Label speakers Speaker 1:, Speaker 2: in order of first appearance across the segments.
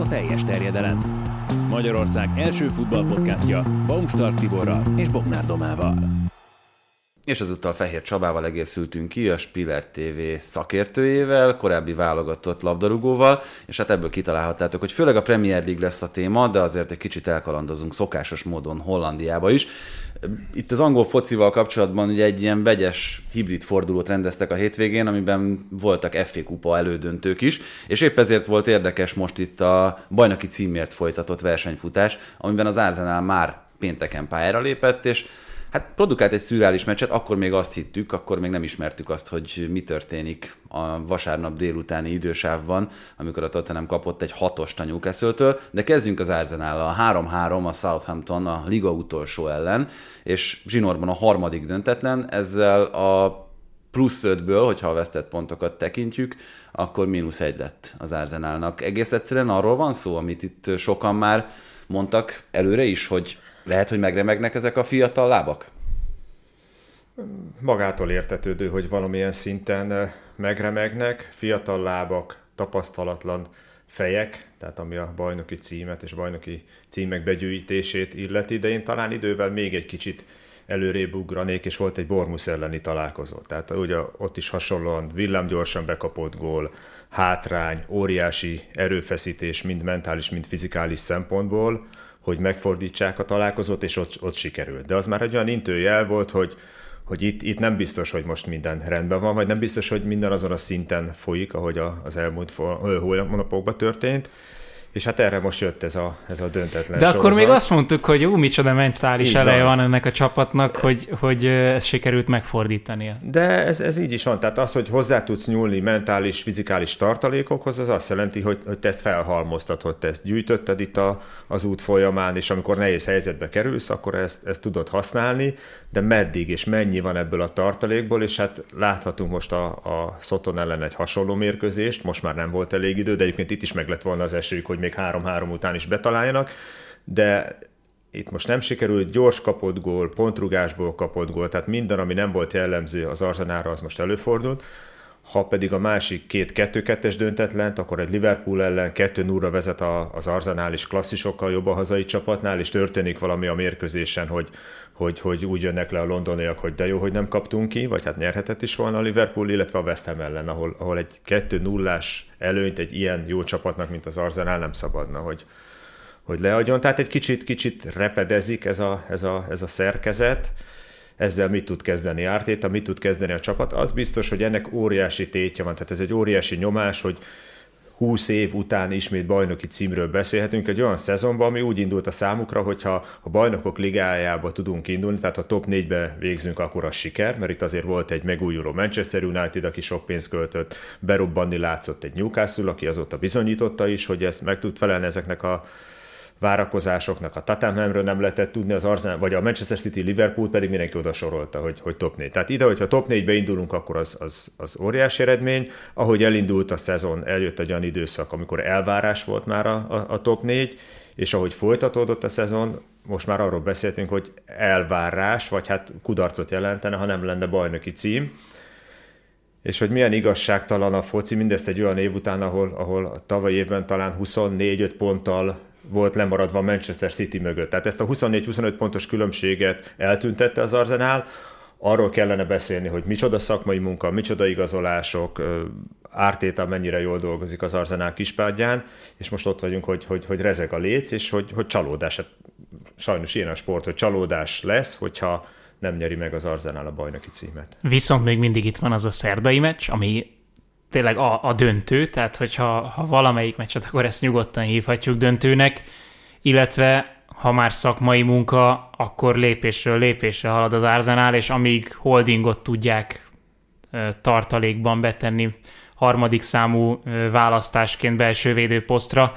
Speaker 1: a teljes terjedelem. Magyarország első futballpodcastja Baumstark Tiborral és Bognár Domával.
Speaker 2: És azuttal Fehér Csabával egészültünk ki, a Spiller TV szakértőjével, korábbi válogatott labdarúgóval, és hát ebből kitalálhattátok, hogy főleg a Premier League lesz a téma, de azért egy kicsit elkalandozunk szokásos módon Hollandiába is. Itt az angol focival kapcsolatban ugye egy ilyen vegyes hibrid fordulót rendeztek a hétvégén, amiben voltak FA kupa elődöntők is, és épp ezért volt érdekes most itt a bajnoki címért folytatott versenyfutás, amiben az Arsenal már pénteken pályára lépett, és Hát produkált egy szürreális meccset, akkor még azt hittük, akkor még nem ismertük azt, hogy mi történik a vasárnap délutáni idősávban, amikor a Tottenham kapott egy hatost a newcastle de kezdjünk az Arsenal a 3-3 a Southampton a liga utolsó ellen, és zsinórban a harmadik döntetlen, ezzel a plusz ötből, hogyha a vesztett pontokat tekintjük, akkor mínusz egy lett az Arsenalnak. Egész egyszerűen arról van szó, amit itt sokan már mondtak előre is, hogy lehet, hogy megremegnek ezek a fiatal lábak?
Speaker 3: Magától értetődő, hogy valamilyen szinten eh, megremegnek, fiatal lábak, tapasztalatlan fejek, tehát ami a bajnoki címet és bajnoki címek begyűjtését illeti, de én talán idővel még egy kicsit előrébb ugranék, és volt egy Bormus elleni találkozó. Tehát ugye ott is hasonlóan villámgyorsan bekapott gól, hátrány, óriási erőfeszítés, mind mentális, mind fizikális szempontból, hogy megfordítsák a találkozót, és ott, ott sikerült. De az már egy olyan intőjel volt, hogy, hogy itt, itt nem biztos, hogy most minden rendben van, vagy nem biztos, hogy minden azon a szinten folyik, ahogy az elmúlt hónapokban történt, és hát erre most jött ez a, ez a döntetlen
Speaker 4: De
Speaker 3: sorozat.
Speaker 4: akkor még azt mondtuk, hogy jó, micsoda mentális így eleje van. van ennek a csapatnak, hogy, hogy ezt sikerült megfordítania.
Speaker 3: De ez, ez így is van. Tehát az, hogy hozzá tudsz nyúlni mentális, fizikális tartalékokhoz, az azt jelenti, hogy, hogy te ezt felhalmoztad, te ezt gyűjtötted itt a, az út folyamán, és amikor nehéz helyzetbe kerülsz, akkor ezt, ezt tudod használni, de meddig és mennyi van ebből a tartalékból, és hát láthatunk most a, a Szoton ellen egy hasonló mérkőzést, most már nem volt elég idő, de egyébként itt is meg lett volna az esélyük, hogy még 3-3 után is betaláljanak, de itt most nem sikerült, gyors kapott gól, pontrugásból kapott gól, tehát minden, ami nem volt jellemző az Arzenára, az most előfordult. Ha pedig a másik két 2-2-es döntetlent, akkor egy Liverpool ellen 2 0 vezet az Arzenál is klasszisokkal jobb a hazai csapatnál, és történik valami a mérkőzésen, hogy, hogy, hogy úgy jönnek le a londoniak, hogy de jó, hogy nem kaptunk ki, vagy hát nyerhetett is volna a Liverpool, illetve a West Ham ellen, ahol, ahol egy 2-0-ás előnyt egy ilyen jó csapatnak, mint az Arsenal nem szabadna, hogy, hogy leadjon. Tehát egy kicsit, kicsit repedezik ez a, ez a, ez a szerkezet, ezzel mit tud kezdeni Ártéta, mit tud kezdeni a csapat. Az biztos, hogy ennek óriási tétje van, tehát ez egy óriási nyomás, hogy 20 év után ismét bajnoki címről beszélhetünk, egy olyan szezonban, ami úgy indult a számukra, hogyha a bajnokok ligájába tudunk indulni, tehát ha top 4-be végzünk, akkor a siker, mert itt azért volt egy megújuló Manchester United, aki sok pénzt költött, berobbanni látszott egy Newcastle, aki azóta bizonyította is, hogy ezt meg tud felelni ezeknek a várakozásoknak. A Tottenhamről nem lehetett tudni, az Arsenal, vagy a Manchester City Liverpool pedig mindenki oda sorolta, hogy, hogy top 4. Tehát ide, hogyha top 4-be indulunk, akkor az, az, az óriási eredmény. Ahogy elindult a szezon, eljött egy olyan időszak, amikor elvárás volt már a, a, a top 4, és ahogy folytatódott a szezon, most már arról beszéltünk, hogy elvárás, vagy hát kudarcot jelentene, ha nem lenne bajnoki cím. És hogy milyen igazságtalan a foci, mindezt egy olyan év után, ahol, ahol a tavaly évben talán 24-5 ponttal volt lemaradva a Manchester City mögött. Tehát ezt a 24-25 pontos különbséget eltüntette az Arsenal, arról kellene beszélni, hogy micsoda szakmai munka, micsoda igazolások, ártéta mennyire jól dolgozik az Arsenal kispádján, és most ott vagyunk, hogy, hogy, hogy rezeg a léc, és hogy, hogy csalódás. Hát sajnos ilyen a sport, hogy csalódás lesz, hogyha nem nyeri meg az Arsenal a bajnoki címet.
Speaker 4: Viszont még mindig itt van az a szerdai meccs, ami tényleg a, a döntő, tehát hogyha ha valamelyik meccset, akkor ezt nyugodtan hívhatjuk döntőnek, illetve ha már szakmai munka, akkor lépésről lépésre halad az Arsenal, és amíg holdingot tudják tartalékban betenni harmadik számú választásként belső védőposztra,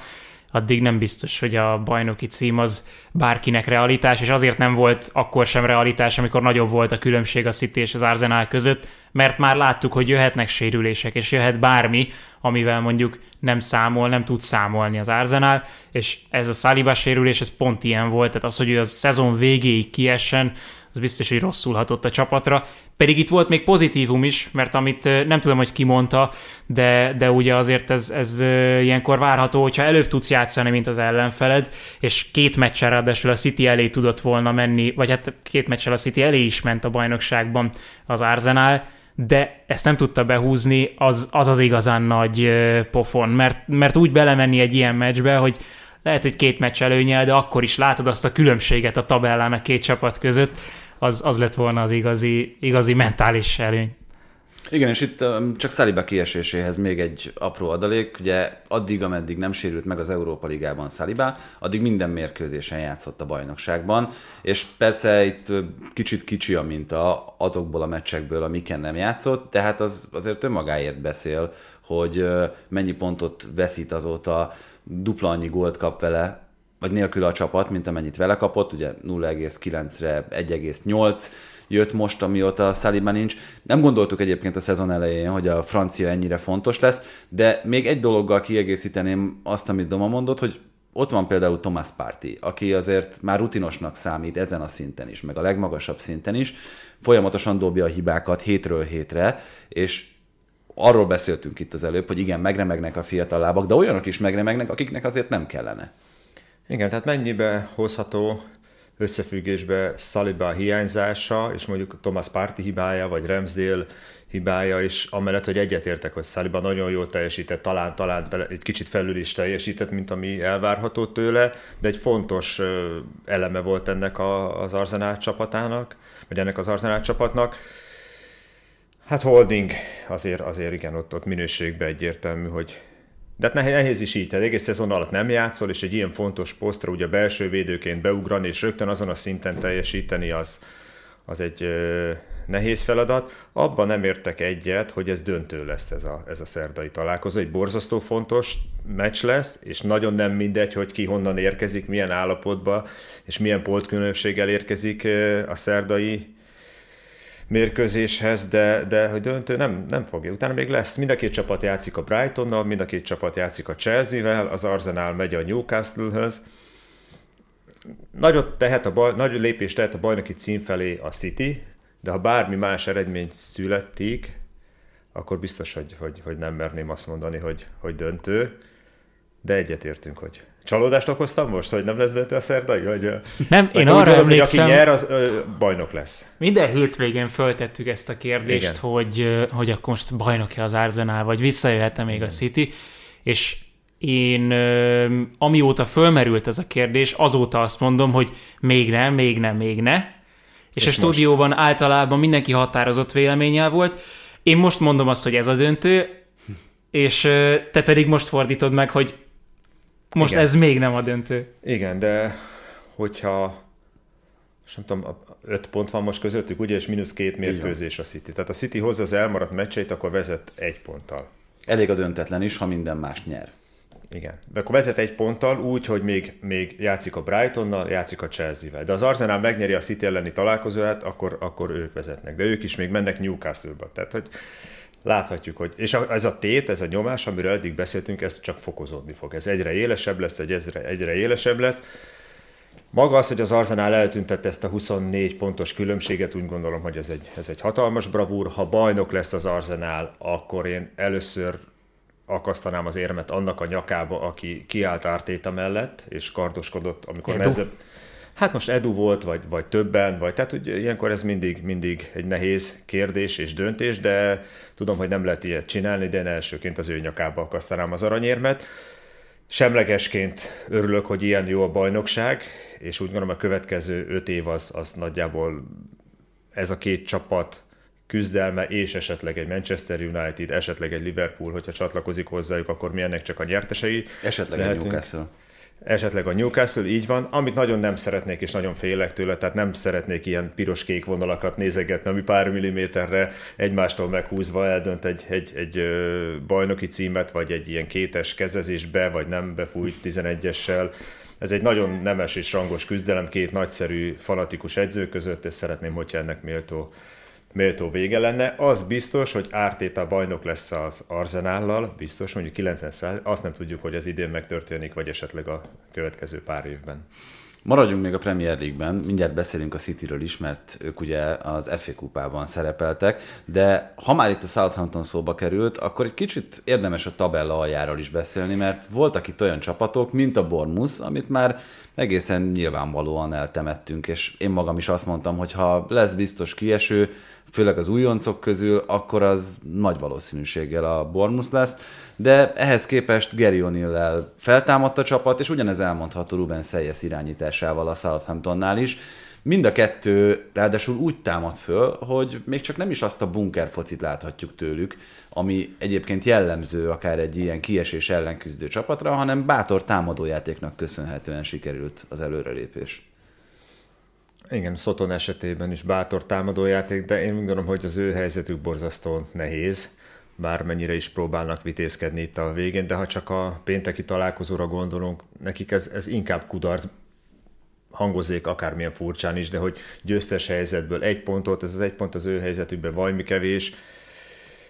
Speaker 4: addig nem biztos, hogy a bajnoki cím az bárkinek realitás, és azért nem volt akkor sem realitás, amikor nagyobb volt a különbség a City és az Arsenal között, mert már láttuk, hogy jöhetnek sérülések, és jöhet bármi, amivel mondjuk nem számol, nem tud számolni az Arsenal, és ez a Saliba sérülés, ez pont ilyen volt, tehát az, hogy ő a szezon végéig kiessen, az biztos, hogy rosszul hatott a csapatra. Pedig itt volt még pozitívum is, mert amit nem tudom, hogy ki mondta, de, de ugye azért ez, ez ilyenkor várható, hogyha előbb tudsz játszani, mint az ellenfeled, és két meccsen ráadásul a City elé tudott volna menni, vagy hát két meccsel a City elé is ment a bajnokságban az Arsenal, de ezt nem tudta behúzni, az az, az igazán nagy pofon, mert, mert úgy belemenni egy ilyen meccsbe, hogy lehet, hogy két meccs előnyel, de akkor is látod azt a különbséget a tabellán a két csapat között, az, az lett volna az igazi, igazi mentális előny.
Speaker 2: Igen, és itt csak Szaliba kieséséhez még egy apró adalék. Ugye addig, ameddig nem sérült meg az Európa Ligában Szaliba, addig minden mérkőzésen játszott a bajnokságban, és persze itt kicsit kicsi a minta azokból a meccsekből, amiken nem játszott, de hát az azért önmagáért beszél, hogy mennyi pontot veszít azóta, dupla annyi gólt kap vele, vagy nélkül a csapat, mint amennyit vele kapott, ugye 0,9-re 1,8 jött most, amióta Saliba nincs. Nem gondoltuk egyébként a szezon elején, hogy a francia ennyire fontos lesz, de még egy dologgal kiegészíteném azt, amit Doma mondott, hogy ott van például Thomas Party, aki azért már rutinosnak számít ezen a szinten is, meg a legmagasabb szinten is, folyamatosan dobja a hibákat hétről hétre, és arról beszéltünk itt az előbb, hogy igen, megremegnek a fiatal lábak, de olyanok is megremegnek, akiknek azért nem kellene.
Speaker 3: Igen, tehát mennyibe hozható összefüggésbe Saliba hiányzása, és mondjuk Thomas Party hibája, vagy Ramsdale hibája is, amellett, hogy egyetértek, hogy Saliba nagyon jól teljesített, talán, talán egy kicsit felül is teljesített, mint ami elvárható tőle, de egy fontos eleme volt ennek az Arzenál csapatának, vagy ennek az Arzenál csapatnak. Hát holding azért, azért igen, ott, ott minőségben egyértelmű, hogy de hát nehéz is így, tehát egész szezon alatt nem játszol, és egy ilyen fontos posztra ugye belső védőként beugrani, és rögtön azon a szinten teljesíteni, az, az egy nehéz feladat. Abban nem értek egyet, hogy ez döntő lesz ez a, ez a szerdai találkozó. Egy borzasztó fontos meccs lesz, és nagyon nem mindegy, hogy ki honnan érkezik, milyen állapotba, és milyen poltkülönbséggel érkezik a szerdai mérkőzéshez, de, de hogy döntő nem, nem fogja. Utána még lesz, mind a két csapat játszik a Brightonnal, mind a két csapat játszik a Chelsea-vel, az Arsenal megy a Newcastle-höz. Nagyot tehet a baj, nagy lépést tehet a bajnoki cím felé a City, de ha bármi más eredmény születik, akkor biztos, hogy, hogy, hogy nem merném azt mondani, hogy, hogy döntő, de egyetértünk, hogy Csalódást okoztam most, hogy nem lesz döntő a szerdai? Vagy,
Speaker 4: nem, én arra gondolod, emlékszem,
Speaker 3: hogy aki nyer, az ö, bajnok lesz.
Speaker 4: Minden hétvégén föltettük ezt a kérdést, hogy, hogy akkor most bajnok-e az Arsenal, vagy visszajöhet-e még Igen. a City, és én amióta fölmerült ez a kérdés, azóta azt mondom, hogy még nem, még nem, még ne. És, és a stúdióban most? általában mindenki határozott véleménnyel volt. Én most mondom azt, hogy ez a döntő, és te pedig most fordítod meg, hogy most Igen. ez még nem a döntő.
Speaker 3: Igen, de hogyha és nem tudom, öt pont van most közöttük, ugye, és mínusz két mérkőzés a City. Tehát a City hozza az elmaradt meccseit, akkor vezet egy ponttal.
Speaker 2: Elég a döntetlen is, ha minden más nyer.
Speaker 3: Igen. De akkor vezet egy ponttal úgy, hogy még, még játszik a Brightonnal, játszik a Chelsea-vel. De az Arsenal megnyeri a City elleni találkozóját, akkor, akkor ők vezetnek. De ők is még mennek Newcastle-ba. Tehát, hogy láthatjuk, hogy, és ez a tét, ez a nyomás, amiről eddig beszéltünk, ez csak fokozódni fog. Ez egyre élesebb lesz, egyre, egyre élesebb lesz. Maga az, hogy az Arsenal eltüntette ezt a 24 pontos különbséget, úgy gondolom, hogy ez egy, ez egy hatalmas bravúr. Ha bajnok lesz az Arsenal, akkor én először akasztanám az érmet annak a nyakába, aki kiállt Ártéta mellett, és kardoskodott, amikor nehezebb, Hát most Edu volt, vagy, vagy többen, vagy tehát hogy ilyenkor ez mindig, mindig egy nehéz kérdés és döntés, de tudom, hogy nem lehet ilyet csinálni, de én elsőként az ő nyakába akasztanám az aranyérmet. Semlegesként örülök, hogy ilyen jó a bajnokság, és úgy gondolom a következő öt év az, az nagyjából ez a két csapat küzdelme, és esetleg egy Manchester United, esetleg egy Liverpool, hogyha csatlakozik hozzájuk, akkor mi ennek csak a nyertesei.
Speaker 2: Esetleg lehetünk. egy Newcastle
Speaker 3: esetleg a Newcastle, így van, amit nagyon nem szeretnék, és nagyon félek tőle, tehát nem szeretnék ilyen piros-kék vonalakat nézegetni, ami pár milliméterre egymástól meghúzva eldönt egy, egy, egy bajnoki címet, vagy egy ilyen kétes kezezésbe, vagy nem befújt 11-essel. Ez egy nagyon nemes és rangos küzdelem két nagyszerű, fanatikus edző között, és szeretném, hogyha ennek méltó méltó vége lenne. Az biztos, hogy Ártéta bajnok lesz az Arzenállal, biztos, mondjuk 90 azt nem tudjuk, hogy ez idén megtörténik, vagy esetleg a következő pár évben.
Speaker 2: Maradjunk még a Premier League-ben, mindjárt beszélünk a Cityről is, mert ők ugye az FA kupában szerepeltek, de ha már itt a Southampton szóba került, akkor egy kicsit érdemes a tabella aljáról is beszélni, mert voltak itt olyan csapatok, mint a Bournemouth, amit már egészen nyilvánvalóan eltemettünk, és én magam is azt mondtam, hogy ha lesz biztos kieső, főleg az újoncok közül, akkor az nagy valószínűséggel a Bournemouth lesz, de ehhez képest Gary o'Neill feltámadt a csapat, és ugyanez elmondható Ruben Seyes irányításával a Southamptonnál is. Mind a kettő ráadásul úgy támad föl, hogy még csak nem is azt a bunker focit láthatjuk tőlük, ami egyébként jellemző akár egy ilyen kiesés ellen küzdő csapatra, hanem bátor támadójátéknak köszönhetően sikerült az előrelépés.
Speaker 3: Igen, Szoton esetében is bátor támadójáték, de én gondolom, hogy az ő helyzetük borzasztó nehéz, bármennyire is próbálnak vitézkedni itt a végén, de ha csak a pénteki találkozóra gondolunk, nekik ez, ez inkább kudarc, hangozzék akármilyen furcsán is, de hogy győztes helyzetből egy pontot, ez az egy pont az ő helyzetükben valami kevés,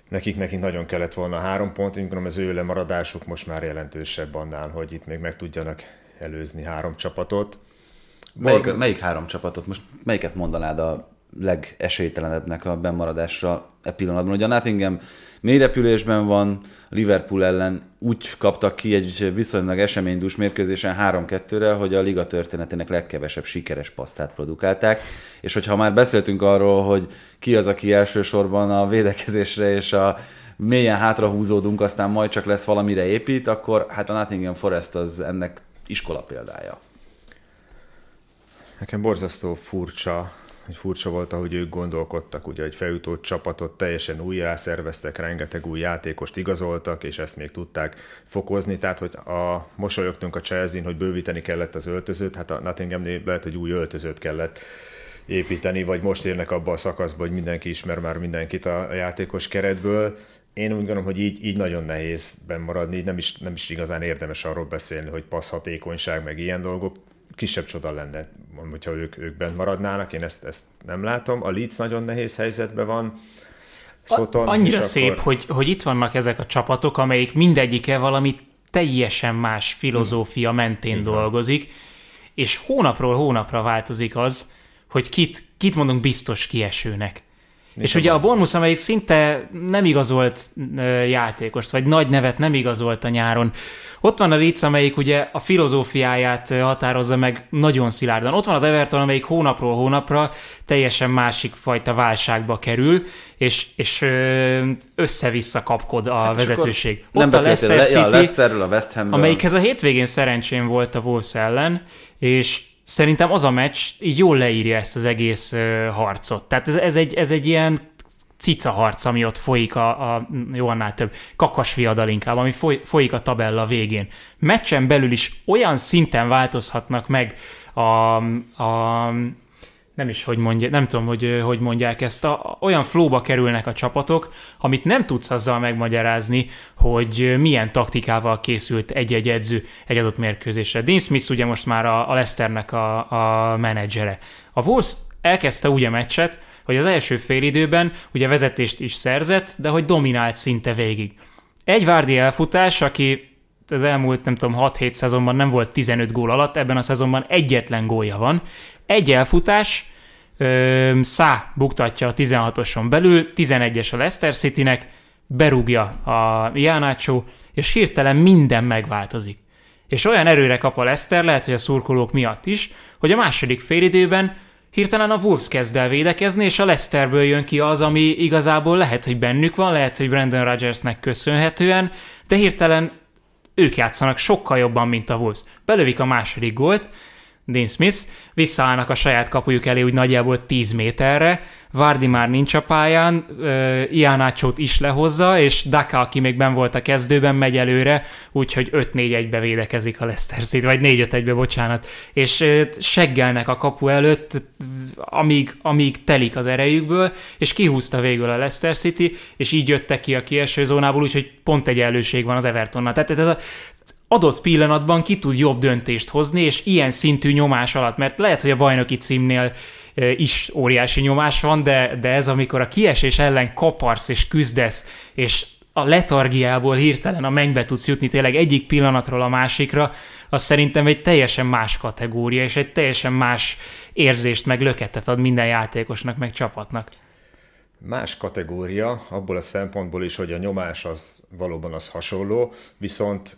Speaker 3: nekik, nekik nagyon kellett volna három pont, én gondolom az ő lemaradásuk most már jelentősebb annál, hogy itt még meg tudjanak előzni három csapatot.
Speaker 2: Melyik, melyik három csapatot? Most melyiket mondanád a legesélytelenebbnek a bemaradásra e pillanatban? Ugye a Nottingham mélyrepülésben van, Liverpool ellen úgy kaptak ki egy viszonylag eseménydús mérkőzésen 3-2-re, hogy a liga történetének legkevesebb sikeres passzát produkálták, és hogyha már beszéltünk arról, hogy ki az, aki elsősorban a védekezésre és a mélyen hátra húzódunk, aztán majd csak lesz valamire épít, akkor hát a Nottingham Forest az ennek iskola példája.
Speaker 3: Nekem borzasztó furcsa, hogy furcsa volt, ahogy ők gondolkodtak, ugye egy feljutott csapatot teljesen újjá szerveztek, rengeteg új játékost igazoltak, és ezt még tudták fokozni, tehát hogy a mosolyogtunk a chelsea hogy bővíteni kellett az öltözőt, hát a Nottinghamnél lehet, hogy új öltözőt kellett építeni, vagy most érnek abba a szakaszba, hogy mindenki ismer már mindenkit a játékos keretből. Én úgy gondolom, hogy így, így nagyon nehéz maradni, nem is, nem is igazán érdemes arról beszélni, hogy passzhatékonyság, meg ilyen dolgok kisebb csoda lenne, hogyha ők, ők bent maradnának, én ezt, ezt nem látom. A Leeds nagyon nehéz helyzetben van,
Speaker 4: Szoton, Annyira szép, akkor... hogy, hogy itt vannak ezek a csapatok, amelyik mindegyike valami teljesen más filozófia hmm. mentén Igen. dolgozik, és hónapról hónapra változik az, hogy kit, kit mondunk biztos kiesőnek. Mi és ugye a Bournemouth, amelyik szinte nem igazolt játékost, vagy nagy nevet nem igazolt a nyáron, ott van a Leeds, amelyik ugye a filozófiáját határozza meg nagyon szilárdan. Ott van az Everton, amelyik hónapról hónapra teljesen másik fajta válságba kerül, és, és össze-vissza kapkod a hát vezetőség.
Speaker 2: Ott nem a Leicester le, City, ja, a Leicesterről, a West Hamről.
Speaker 4: amelyikhez a hétvégén szerencsém volt a Wolves ellen, és szerintem az a meccs így jól leírja ezt az egész harcot. Tehát ez, ez, egy, ez egy ilyen cica harc, ami ott folyik a, a jó annál több, kakasviadal inkább, ami foly, folyik a tabella végén. Meccsen belül is olyan szinten változhatnak meg a, a nem is, hogy mondja, nem tudom, hogy hogy mondják ezt, a, olyan flóba kerülnek a csapatok, amit nem tudsz azzal megmagyarázni, hogy milyen taktikával készült egy-egy edző egy adott mérkőzésre. Dean Smith ugye most már a, a Leicesternek a, a menedzsere. A Wolves elkezdte úgy a meccset, hogy az első félidőben ugye vezetést is szerzett, de hogy dominált szinte végig. Egy Várdi elfutás, aki az elmúlt, nem tudom, 6-7 szezonban nem volt 15 gól alatt, ebben a szezonban egyetlen gólja van. Egy elfutás, ö, Szá buktatja a 16-oson belül, 11-es a Leicester Citynek, berúgja a Jánácsó, és hirtelen minden megváltozik. És olyan erőre kap a Leicester, lehet, hogy a szurkolók miatt is, hogy a második félidőben hirtelen a Wolves kezd el védekezni, és a Leicesterből jön ki az, ami igazából lehet, hogy bennük van, lehet, hogy Brandon Rodgersnek köszönhetően, de hirtelen ők játszanak sokkal jobban, mint a Wolves. Belövik a második gólt, Dean Smith, visszaállnak a saját kapujuk elé úgy nagyjából 10 méterre, Várdi már nincs a pályán, Iánácsót is lehozza, és Daka, aki még ben volt a kezdőben, megy előre, úgyhogy 5-4-1-be védekezik a Leicester City, vagy 4-5-1-be, bocsánat, és seggelnek a kapu előtt, amíg, amíg telik az erejükből, és kihúzta végül a Leicester City, és így jöttek ki a kieső zónából, úgyhogy pont egyenlőség van az Evertonnal. Tehát ez a adott pillanatban ki tud jobb döntést hozni, és ilyen szintű nyomás alatt, mert lehet, hogy a bajnoki címnél is óriási nyomás van, de, de ez amikor a kiesés ellen kaparsz és küzdesz, és a letargiából hirtelen a mennybe tudsz jutni tényleg egyik pillanatról a másikra, az szerintem egy teljesen más kategória, és egy teljesen más érzést, meg löketet ad minden játékosnak, meg csapatnak.
Speaker 3: Más kategória, abból a szempontból is, hogy a nyomás az valóban az hasonló, viszont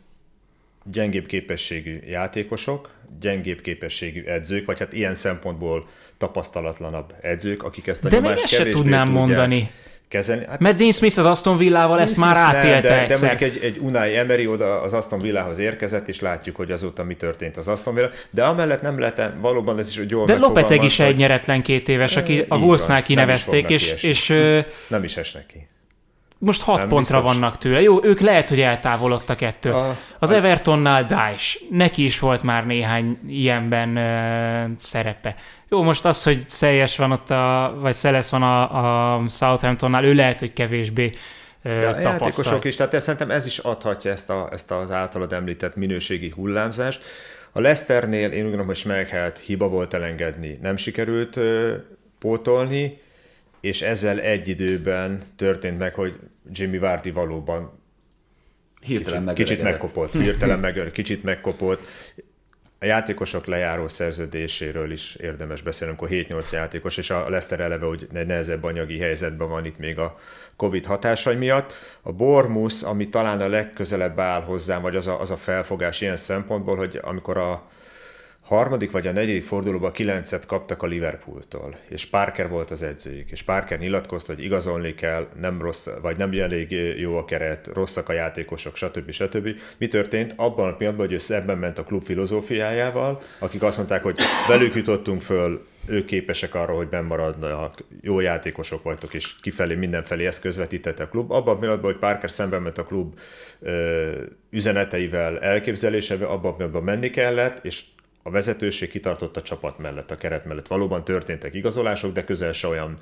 Speaker 3: gyengébb képességű játékosok, gyengébb képességű edzők, vagy hát ilyen szempontból tapasztalatlanabb edzők, akik ezt a
Speaker 4: De ezt se tudnám tudják. mondani
Speaker 3: kezelni.
Speaker 4: Hát, Mert Dean Smith az Aston Villával ezt már átélte
Speaker 3: de,
Speaker 4: egyszer.
Speaker 3: De mondjuk egy, egy Unai Emery oda az Aston Villahoz érkezett, és látjuk, hogy azóta mi történt az Aston Villa. De amellett nem lehet, valóban ez is jól
Speaker 4: De Lopetegui is egy nyeretlen két éves, aki a Wolfsnál kinevezték, és, és...
Speaker 3: Nem is es neki
Speaker 4: most hat nem pontra biztos. vannak tőle. Jó, ők lehet, hogy eltávolodtak ettől. A, az a... Evertonnál Daesh. Neki is volt már néhány ilyenben uh, szerepe. Jó, most az, hogy Szeles van ott, a, vagy Szeles van a, a Southamptonnál, ő lehet, hogy kevésbé
Speaker 3: de a játékosok is, tehát szerintem ez is adhatja ezt, a, ezt az általad említett minőségi hullámzást. A Leicesternél én úgy gondolom, hogy Schmeichelt hiba volt elengedni, nem sikerült ö, pótolni, és ezzel egy időben történt meg, hogy Jimmy Vardy valóban
Speaker 2: hirtelen
Speaker 3: kicsit, kicsit megkopott, hirtelen meg, kicsit megkopott. A játékosok lejáró szerződéséről is érdemes beszélni, amikor 7-8 játékos, és a Leszter eleve, hogy nehezebb anyagi helyzetben van itt még a Covid hatásai miatt. A Bormus, ami talán a legközelebb áll hozzám, vagy az a, az a felfogás ilyen szempontból, hogy amikor a harmadik vagy a negyedik fordulóban kilencet kaptak a Liverpooltól, és Parker volt az edzőjük, és Parker nyilatkozta, hogy igazolni kell, nem rossz, vagy nem elég jó a keret, rosszak a játékosok, stb. stb. Mi történt? Abban a pillanatban, hogy ő szemben ment a klub filozófiájával, akik azt mondták, hogy velük jutottunk föl, ők képesek arra, hogy bennmaradnak, jó játékosok voltak, és kifelé mindenfelé ezt közvetítette a klub. Abban a pillanatban, hogy Parker szemben ment a klub ö, üzeneteivel, elképzelésevel, abban a pillanatban menni kellett, és a vezetőség kitartott a csapat mellett, a keret mellett. Valóban történtek igazolások, de közel se olyan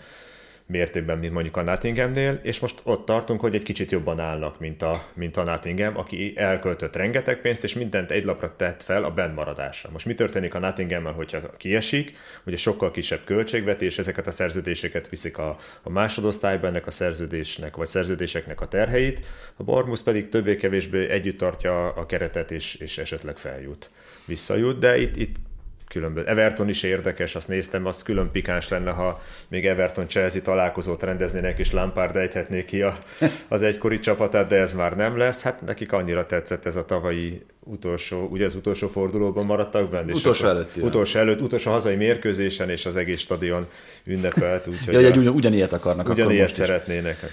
Speaker 3: mértékben, mint mondjuk a Nottinghamnél, és most ott tartunk, hogy egy kicsit jobban állnak, mint a, mint a Nottingham, aki elköltött rengeteg pénzt, és mindent egy lapra tett fel a bennmaradásra. Most mi történik a Nottinghammel, hogyha kiesik, ugye sokkal kisebb költségvetés, ezeket a szerződéseket viszik a, a másodosztályba ennek a szerződésnek, vagy szerződéseknek a terheit, a Bormus pedig többé-kevésbé együtt tartja a keretet, és, és esetleg feljut visszajut, de itt, itt különböző. Everton is érdekes, azt néztem, az külön pikáns lenne, ha még Everton-Chelsea találkozót rendeznének, és Lampard ejthetné ki a, az egykori csapatát, de ez már nem lesz. Hát nekik annyira tetszett ez a tavalyi utolsó, ugye az utolsó fordulóban maradtak benne.
Speaker 2: Utolsó előtt.
Speaker 3: Utolsó előtt, utolsó hazai mérkőzésen, és az egész stadion ünnepelt.
Speaker 2: Úgyhogy ja, a, ugyan, ugyanilyet akarnak.
Speaker 3: Ugyanilyet szeretnének. Is.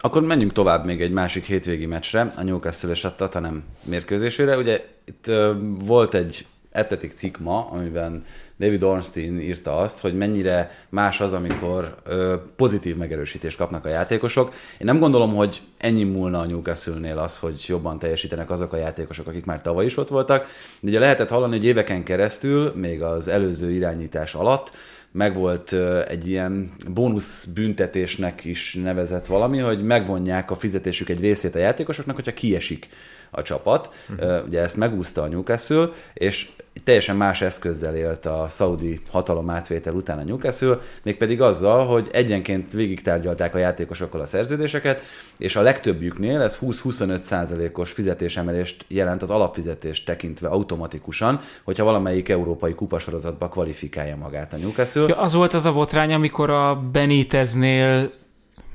Speaker 2: Akkor menjünk tovább még egy másik hétvégi meccsre, a Newcastle és a Tatanem mérkőzésére. Ugye itt uh, volt egy Ettetik cikk ma, amiben David Ornstein írta azt, hogy mennyire más az, amikor ö, pozitív megerősítést kapnak a játékosok. Én nem gondolom, hogy ennyi múlna a Newcastle-nél az, hogy jobban teljesítenek azok a játékosok, akik már tavaly is ott voltak. De ugye lehetett hallani, hogy éveken keresztül, még az előző irányítás alatt, megvolt egy ilyen bónusz büntetésnek is nevezett valami, hogy megvonják a fizetésük egy részét a játékosoknak, hogyha kiesik a csapat. Uh-huh. Ugye ezt megúszta a Newcastle, és teljesen más eszközzel élt a szaudi hatalom átvétel után a Newcastle, mégpedig azzal, hogy egyenként végig tárgyalták a játékosokkal a szerződéseket, és a legtöbbjüknél ez 20-25 százalékos fizetésemelést jelent az alapfizetést tekintve automatikusan, hogyha valamelyik európai kupasorozatba kvalifikálja magát a Newcastle.
Speaker 4: Ja, az volt az a botrány, amikor a Beniteznél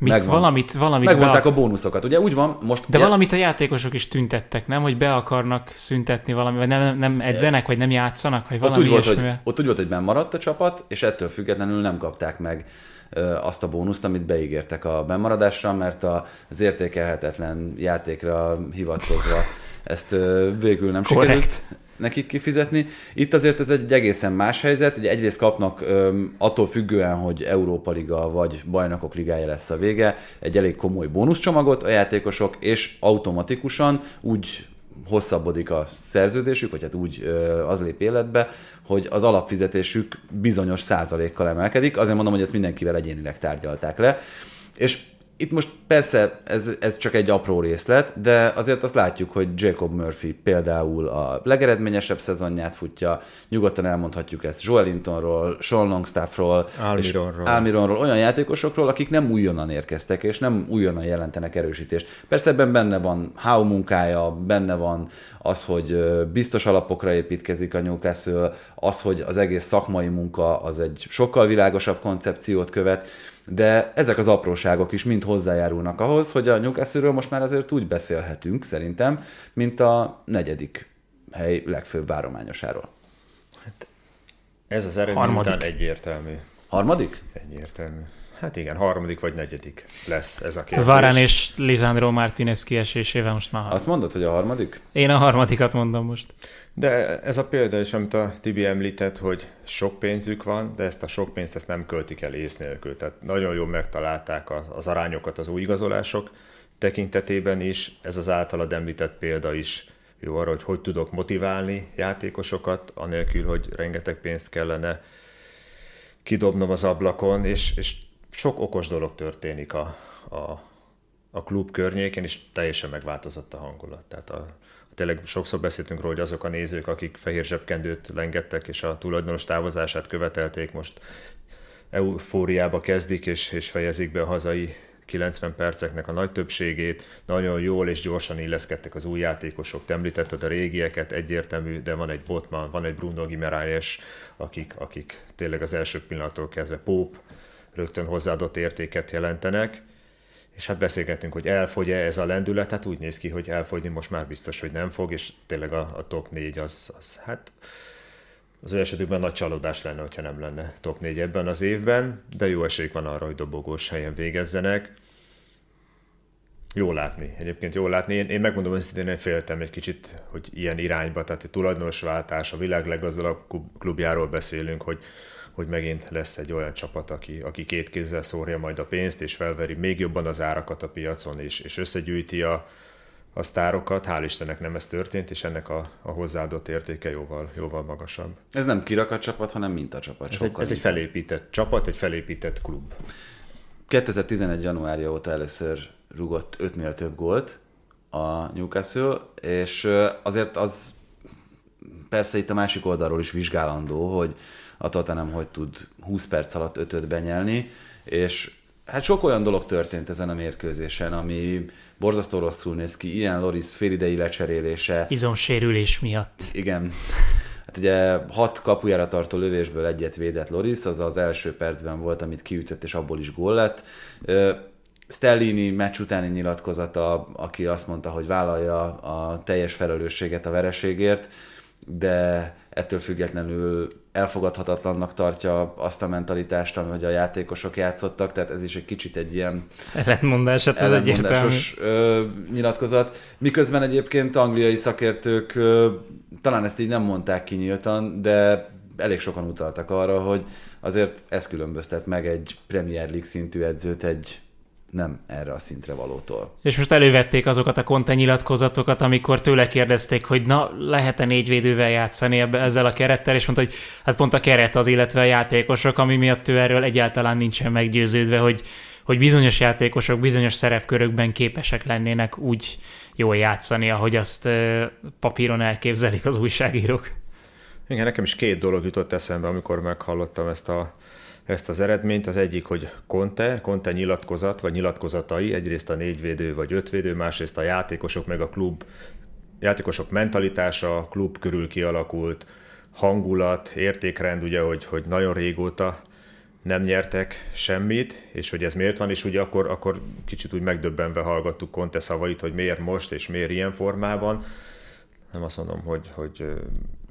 Speaker 4: Mit,
Speaker 2: Megvan.
Speaker 4: valamit, valamit
Speaker 2: Megvonták be... a bónuszokat. Ugye úgy van, most...
Speaker 4: De valamit a játékosok is tüntettek, nem? Hogy be akarnak szüntetni valami, vagy nem, nem edzenek, vagy nem játszanak, vagy valami
Speaker 2: ott úgy, volt, hogy, ott úgy volt, hogy maradt a csapat, és ettől függetlenül nem kapták meg azt a bónuszt, amit beígértek a bemaradásra, mert az értékelhetetlen játékra hivatkozva ezt végül nem Correct. sikerült nekik kifizetni. Itt azért ez egy egészen más helyzet. Ugye egyrészt kapnak öm, attól függően, hogy Európa Liga vagy Bajnokok Ligája lesz a vége, egy elég komoly bónuszcsomagot a játékosok, és automatikusan úgy hosszabbodik a szerződésük, vagy hát úgy ö, az lép életbe, hogy az alapfizetésük bizonyos százalékkal emelkedik. Azért mondom, hogy ezt mindenkivel egyénileg tárgyalták le. És itt most persze ez, ez csak egy apró részlet, de azért azt látjuk, hogy Jacob Murphy például a legeredményesebb szezonját futja, nyugodtan elmondhatjuk ezt Joelintonról, Sean Longstaffról,
Speaker 3: Almironról.
Speaker 2: Almironról, olyan játékosokról, akik nem újonnan érkeztek, és nem újonnan jelentenek erősítést. Persze ebben benne van Howe munkája, benne van az, hogy biztos alapokra építkezik a Newcastle, az, hogy az egész szakmai munka az egy sokkal világosabb koncepciót követ, de ezek az apróságok is mind hozzájárulnak ahhoz, hogy a newcastle most már azért úgy beszélhetünk szerintem, mint a negyedik hely legfőbb várományosáról.
Speaker 3: Ez az eredmény
Speaker 4: Harmadik.
Speaker 3: után egyértelmű.
Speaker 2: Harmadik?
Speaker 3: Egyértelmű. Hát igen, harmadik vagy negyedik lesz ez a kérdés.
Speaker 4: Varane és Lisandro Martinez kiesésével most már.
Speaker 2: Azt mondod, hogy a harmadik?
Speaker 4: Én a harmadikat mondom most.
Speaker 3: De ez a példa is, amit a Tibi említett, hogy sok pénzük van, de ezt a sok pénzt ezt nem költik el ész nélkül. Tehát nagyon jól megtalálták az, az arányokat az új igazolások tekintetében is. Ez az általad említett példa is jó arra, hogy hogy tudok motiválni játékosokat, anélkül, hogy rengeteg pénzt kellene kidobnom az ablakon, és, és sok okos dolog történik a, a, a klub környékén, és teljesen megváltozott a hangulat. Tehát a, tényleg sokszor beszéltünk róla, hogy azok a nézők, akik fehér zsebkendőt lengettek, és a tulajdonos távozását követelték, most eufóriába kezdik, és, és fejezik be a hazai 90 perceknek a nagy többségét, nagyon jól és gyorsan illeszkedtek az új játékosok. Te említetted a régieket, egyértelmű, de van egy Botman, van egy Bruno Gimaraes, akik, akik tényleg az első pillanattól kezdve Pope, rögtön hozzáadott értéket jelentenek. És hát beszélgetünk, hogy elfogy-e ez a lendület, hát úgy néz ki, hogy elfogyni most már biztos, hogy nem fog, és tényleg a, a top 4 az, az hát az ő esetükben nagy csalódás lenne, hogyha nem lenne top 4 ebben az évben, de jó esély van arra, hogy dobogós helyen végezzenek. Jó látni, egyébként jó látni. Én, én megmondom őszintén, én féltem egy kicsit, hogy ilyen irányba, tehát egy tulajdonosváltás, a világ leggazdagabb klubjáról beszélünk, hogy, hogy megint lesz egy olyan csapat, aki, aki két kézzel szórja majd a pénzt, és felveri még jobban az árakat a piacon, és, és összegyűjti a, a sztárokat. Hál' Istennek nem ez történt, és ennek a, a hozzáadott értéke jóval, jóval magasabb.
Speaker 2: Ez nem kirakat csapat, hanem mintacsapat.
Speaker 3: Ez egy, ez egy felépített csapat, egy felépített klub.
Speaker 2: 2011. januárja óta először rugott ötnél több gólt a Newcastle, és azért az persze itt a másik oldalról is vizsgálandó, hogy a Tottenham hogy tud 20 perc alatt ötöt benyelni, és hát sok olyan dolog történt ezen a mérkőzésen, ami borzasztó rosszul néz ki, ilyen Loris félidei lecserélése.
Speaker 4: Izomsérülés miatt.
Speaker 2: Igen. Hát ugye hat kapujára tartó lövésből egyet védett Loris, az az első percben volt, amit kiütött, és abból is gól lett. Stellini meccs utáni nyilatkozata, aki azt mondta, hogy vállalja a teljes felelősséget a vereségért, de ettől függetlenül elfogadhatatlannak tartja azt a mentalitást, hogy a játékosok játszottak, tehát ez is egy kicsit egy ilyen
Speaker 4: ellentmondás, hát ez
Speaker 2: ellentmondásos ö, nyilatkozat. Miközben egyébként angliai szakértők ö, talán ezt így nem mondták ki nyíltan, de elég sokan utaltak arra, hogy azért ez különböztet meg egy Premier League szintű edzőt egy nem erre a szintre valótól.
Speaker 4: És most elővették azokat a Conte nyilatkozatokat, amikor tőle kérdezték, hogy na, lehet-e négy védővel játszani ebbe, ezzel a kerettel, és mondta, hogy hát pont a keret az, illetve a játékosok, ami miatt ő erről egyáltalán nincsen meggyőződve, hogy, hogy bizonyos játékosok bizonyos szerepkörökben képesek lennének úgy jól játszani, ahogy azt papíron elképzelik az újságírók.
Speaker 3: Igen, nekem is két dolog jutott eszembe, amikor meghallottam ezt a ezt az eredményt. Az egyik, hogy Conte, Conte nyilatkozat, vagy nyilatkozatai, egyrészt a négyvédő vagy ötvédő, másrészt a játékosok, meg a klub, játékosok mentalitása, klub körül kialakult hangulat, értékrend, ugye, hogy, hogy nagyon régóta nem nyertek semmit, és hogy ez miért van, és ugye akkor, akkor kicsit úgy megdöbbenve hallgattuk Conte szavait, hogy miért most, és miért ilyen formában. Nem azt mondom, hogy, hogy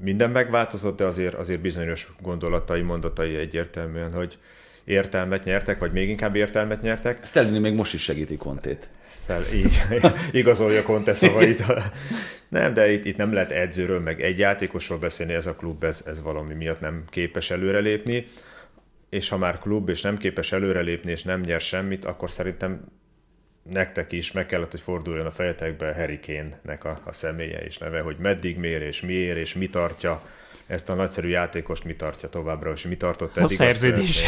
Speaker 3: minden megváltozott, de azért, azért bizonyos gondolatai, mondatai egyértelműen, hogy értelmet nyertek, vagy még inkább értelmet nyertek.
Speaker 2: Stellini még most is segíti Kontét.
Speaker 3: Fel, így, igazolja Conte szavait. nem, de itt, itt nem lehet edzőről, meg egy játékosról beszélni, ez a klub, ez, ez valami miatt nem képes előrelépni. És ha már klub, és nem képes előrelépni, és nem nyer semmit, akkor szerintem nektek is meg kellett, hogy forduljon a fejetekbe Harry Kane-nek a, a személye és neve, hogy meddig mér, és miért, és mi tartja ezt a nagyszerű játékost, mi tartja továbbra, és mi tartott eddig.
Speaker 4: A szerződés.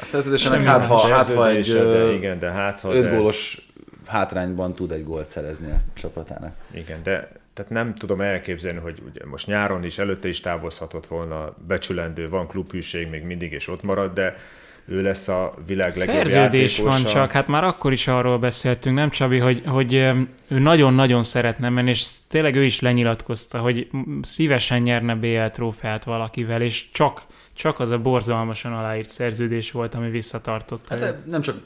Speaker 2: A szerződésének hát ha, hát, ha egy
Speaker 3: de igen, de hát ha...
Speaker 2: öt
Speaker 3: de-
Speaker 2: gólos hátrányban tud egy gólt szerezni a csapatának.
Speaker 3: Igen, de tehát nem tudom elképzelni, hogy ugye most nyáron is, előtte is távozhatott volna, becsülendő, van klubhűség még mindig, és ott marad, de ő lesz a világ legjobb
Speaker 4: Szerződés van
Speaker 3: játékosa.
Speaker 4: csak, hát már akkor is arról beszéltünk, nem Csabi, hogy, hogy ő nagyon-nagyon szeretne menni, és tényleg ő is lenyilatkozta, hogy szívesen nyerne BL trófeát valakivel, és csak, csak az a borzalmasan aláírt szerződés volt, ami visszatartotta
Speaker 2: Hát
Speaker 4: őt.
Speaker 2: nem csak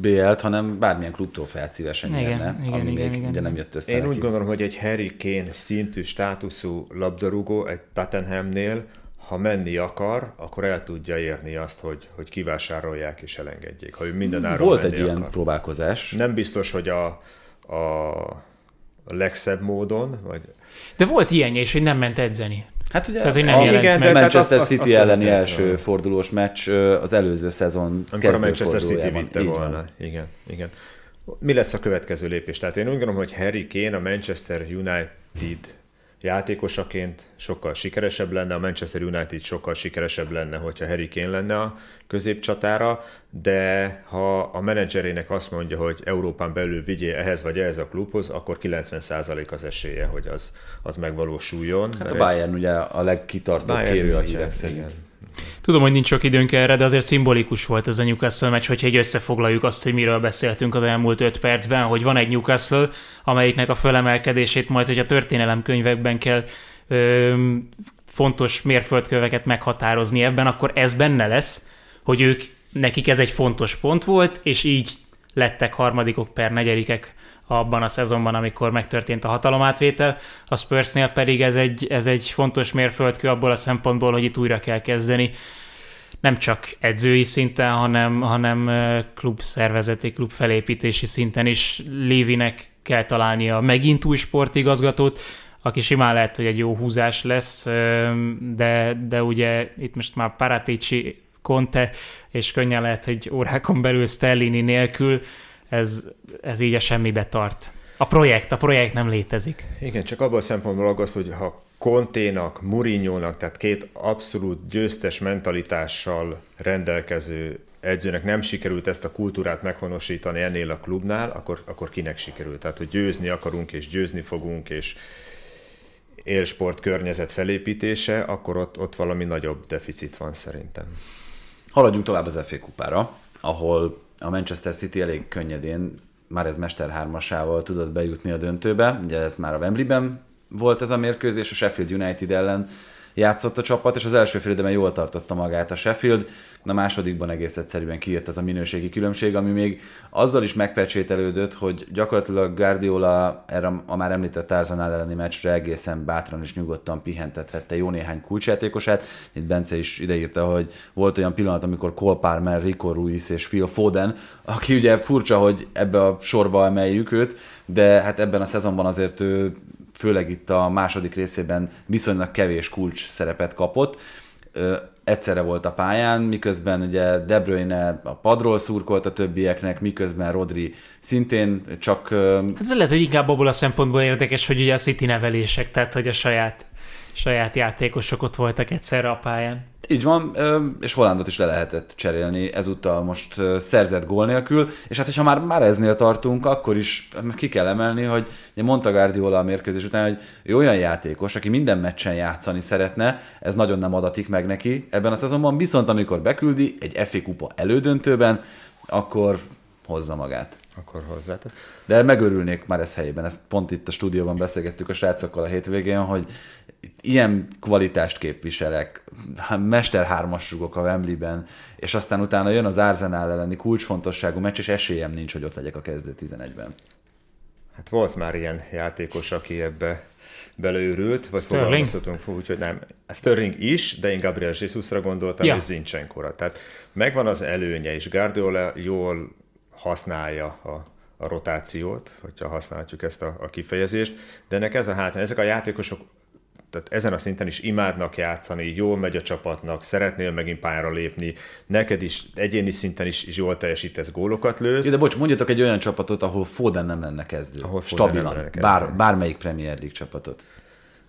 Speaker 2: BL-t, hanem bármilyen klubtrófeát szívesen
Speaker 4: Igen,
Speaker 2: nyerne,
Speaker 4: igen,
Speaker 2: ami
Speaker 4: igen,
Speaker 2: még
Speaker 4: igen.
Speaker 2: ugye nem jött össze
Speaker 3: Én
Speaker 2: neki.
Speaker 3: úgy gondolom, hogy egy Harry Kane szintű státuszú labdarúgó egy Tottenhamnél, ha menni akar, akkor el tudja érni azt, hogy, hogy kivásárolják és elengedjék. Ha ő minden áron
Speaker 2: Volt
Speaker 3: menni
Speaker 2: egy ilyen
Speaker 3: akar.
Speaker 2: próbálkozás.
Speaker 3: Nem biztos, hogy a, a, legszebb módon, vagy
Speaker 4: De volt ilyenje is, hogy nem ment edzeni.
Speaker 2: Hát ugye
Speaker 4: Tehát, hogy nem
Speaker 2: a
Speaker 4: jelent
Speaker 3: igen,
Speaker 4: meg.
Speaker 3: de-
Speaker 2: Manchester
Speaker 3: tehát azt- azt-
Speaker 2: City
Speaker 3: azt
Speaker 2: elleni
Speaker 3: lehet
Speaker 2: első
Speaker 3: volna.
Speaker 2: fordulós meccs az előző szezon
Speaker 3: Amikor a Manchester City vitte
Speaker 2: Így van.
Speaker 3: volna. Igen, igen. Mi lesz a következő lépés? Tehát én úgy gondolom, hogy Harry Kane a Manchester United játékosaként sokkal sikeresebb lenne, a Manchester United sokkal sikeresebb lenne, hogyha Harry Kane lenne a középcsatára, de ha a menedzserének azt mondja, hogy Európán belül vigyél ehhez vagy ehhez a klubhoz, akkor 90% az esélye, hogy az, az megvalósuljon.
Speaker 2: Hát a Bayern ugye a legkitartóbb kérő a hívek szerint.
Speaker 3: igen.
Speaker 4: Tudom, hogy nincs sok időnk erre, de azért szimbolikus volt ez a Newcastle meccs, hogyha egy összefoglaljuk azt, hogy miről beszéltünk az elmúlt öt percben, hogy van egy Newcastle, amelyiknek a fölemelkedését majd, hogy a történelemkönyvekben kell ö, fontos mérföldköveket meghatározni ebben, akkor ez benne lesz, hogy ők, nekik ez egy fontos pont volt, és így lettek harmadikok per negyedikek abban a szezonban, amikor megtörtént a hatalomátvétel. A Spursnél pedig ez egy, ez egy fontos mérföldkő abból a szempontból, hogy itt újra kell kezdeni. Nem csak edzői szinten, hanem, hanem ö, klubszervezeti, klubfelépítési szinten is Lévinek kell találnia megint új sportigazgatót, aki simán lehet, hogy egy jó húzás lesz, de, de ugye itt most már Paratici, Conte, és könnyen lehet, hogy órákon belül Stellini nélkül ez, ez így a semmibe tart. A projekt, a projekt nem létezik.
Speaker 3: Igen, csak abban a szempontból aggaszt, hogy ha Conténak, Mourinho-nak, tehát két abszolút győztes mentalitással rendelkező edzőnek nem sikerült ezt a kultúrát meghonosítani ennél a klubnál, akkor, akkor kinek sikerült? Tehát, hogy győzni akarunk, és győzni fogunk, és élsport környezet felépítése, akkor ott, ott valami nagyobb deficit van szerintem.
Speaker 2: Haladjunk tovább az FA kupára, ahol a Manchester City elég könnyedén, már ez Mester hármasával tudott bejutni a döntőbe. Ugye ez már a Wembleyben volt ez a mérkőzés, a Sheffield United ellen játszott a csapat, és az első fél időben jól tartotta magát a Sheffield, a másodikban egész egyszerűen kijött ez a minőségi különbség, ami még azzal is megpecsételődött, hogy gyakorlatilag Guardiola erre a már említett Arsenal elleni meccsre egészen bátran és nyugodtan pihentethette jó néhány kulcsjátékosát. Itt Bence is ideírta, hogy volt olyan pillanat, amikor Cole Palmer, Rico Ruiz és Phil Foden, aki ugye furcsa, hogy ebbe a sorba emeljük őt, de hát ebben a szezonban azért ő főleg itt a második részében viszonylag kevés kulcs szerepet kapott. Ö, egyszerre volt a pályán, miközben ugye De Bruyne a padról szurkolt a többieknek, miközben Rodri szintén csak
Speaker 4: Hát ez lehet, hogy inkább abból a szempontból érdekes, hogy ugye a City nevelések, tehát hogy a saját, saját játékosok ott voltak egyszerre a pályán.
Speaker 2: Így van, és Hollandot is le lehetett cserélni ezúttal most szerzett gól nélkül, és hát hogyha már, már eznél tartunk, akkor is ki kell emelni, hogy ugye mondta Guardiola a mérkőzés után, hogy ő olyan játékos, aki minden meccsen játszani szeretne, ez nagyon nem adatik meg neki ebben a szezonban, viszont amikor beküldi egy FA kupa elődöntőben, akkor hozza magát.
Speaker 3: Akkor hozzá.
Speaker 2: De megörülnék már ez helyében, ezt pont itt a stúdióban beszélgettük a srácokkal a hétvégén, hogy ilyen kvalitást képviselek, mester hármas rugok a Wembleyben, és aztán utána jön az Arsenal elleni kulcsfontosságú meccs, és esélyem nincs, hogy ott legyek a kezdő 11-ben.
Speaker 3: Hát volt már ilyen játékos, aki ebbe beleőrült, vagy fogalmazhatunk, úgyhogy nem. Sterling is, de én Gabriel Jesusra gondoltam,
Speaker 4: ja.
Speaker 3: és Zincsenkora. Tehát megvan az előnye, és Guardiola jól használja a, a rotációt, hogyha használhatjuk ezt a, a kifejezést, de ennek ez a hátrány. Ezek a játékosok tehát ezen a szinten is imádnak játszani, jól megy a csapatnak, szeretnél megint pályára lépni, neked is egyéni szinten is, is jól teljesítesz, gólokat lősz.
Speaker 2: De bocs, mondjatok egy olyan csapatot, ahol Foden nem lenne kezdő.
Speaker 3: Ahol Foden nem
Speaker 2: Stabilan.
Speaker 3: lenne kezdő.
Speaker 2: Bár, bármelyik Premier League csapatot.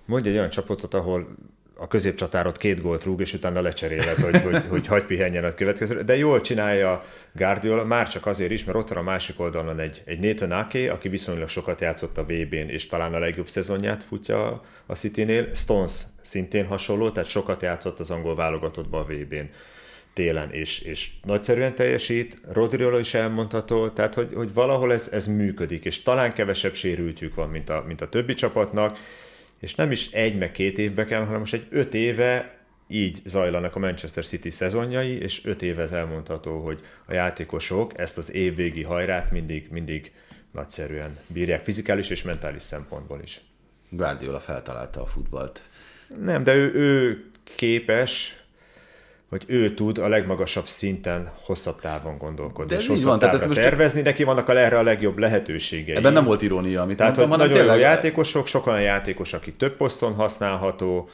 Speaker 3: Mondj egy olyan csapatot, ahol a középcsatárot két gólt rúg, és utána lecseréled, hogy, hogy, hogy hagyj pihenjen a következő. De jól csinálja Guardiola, már csak azért is, mert ott van a másik oldalon egy, egy Nathan Ake, aki viszonylag sokat játszott a VB-n, és talán a legjobb szezonját futja a City-nél. Stones szintén hasonló, tehát sokat játszott az angol válogatottban a VB-n télen, és, és nagyszerűen teljesít, Rodriolo is elmondható, tehát hogy, hogy valahol ez, ez működik, és talán kevesebb sérültjük van, mint a, mint a többi csapatnak, és nem is egy meg két évbe kell, hanem most egy öt éve így zajlanak a Manchester City szezonjai, és öt éve ez elmondható, hogy a játékosok ezt az évvégi hajrát mindig, mindig nagyszerűen bírják fizikális és mentális szempontból is.
Speaker 2: Guardiola feltalálta a futballt.
Speaker 3: Nem, de ő, ő képes hogy ő tud a legmagasabb szinten hosszabb távon gondolkodni,
Speaker 2: De
Speaker 3: és hosszabb
Speaker 2: van, tehát ez most
Speaker 3: tervezni, neki vannak a erre a legjobb lehetőségei.
Speaker 2: Ebben nem volt irónia, amit
Speaker 3: Tehát,
Speaker 2: mondtam,
Speaker 3: nagyon jó
Speaker 2: tényleg
Speaker 3: játékosok, sok olyan játékos, aki több poszton használható,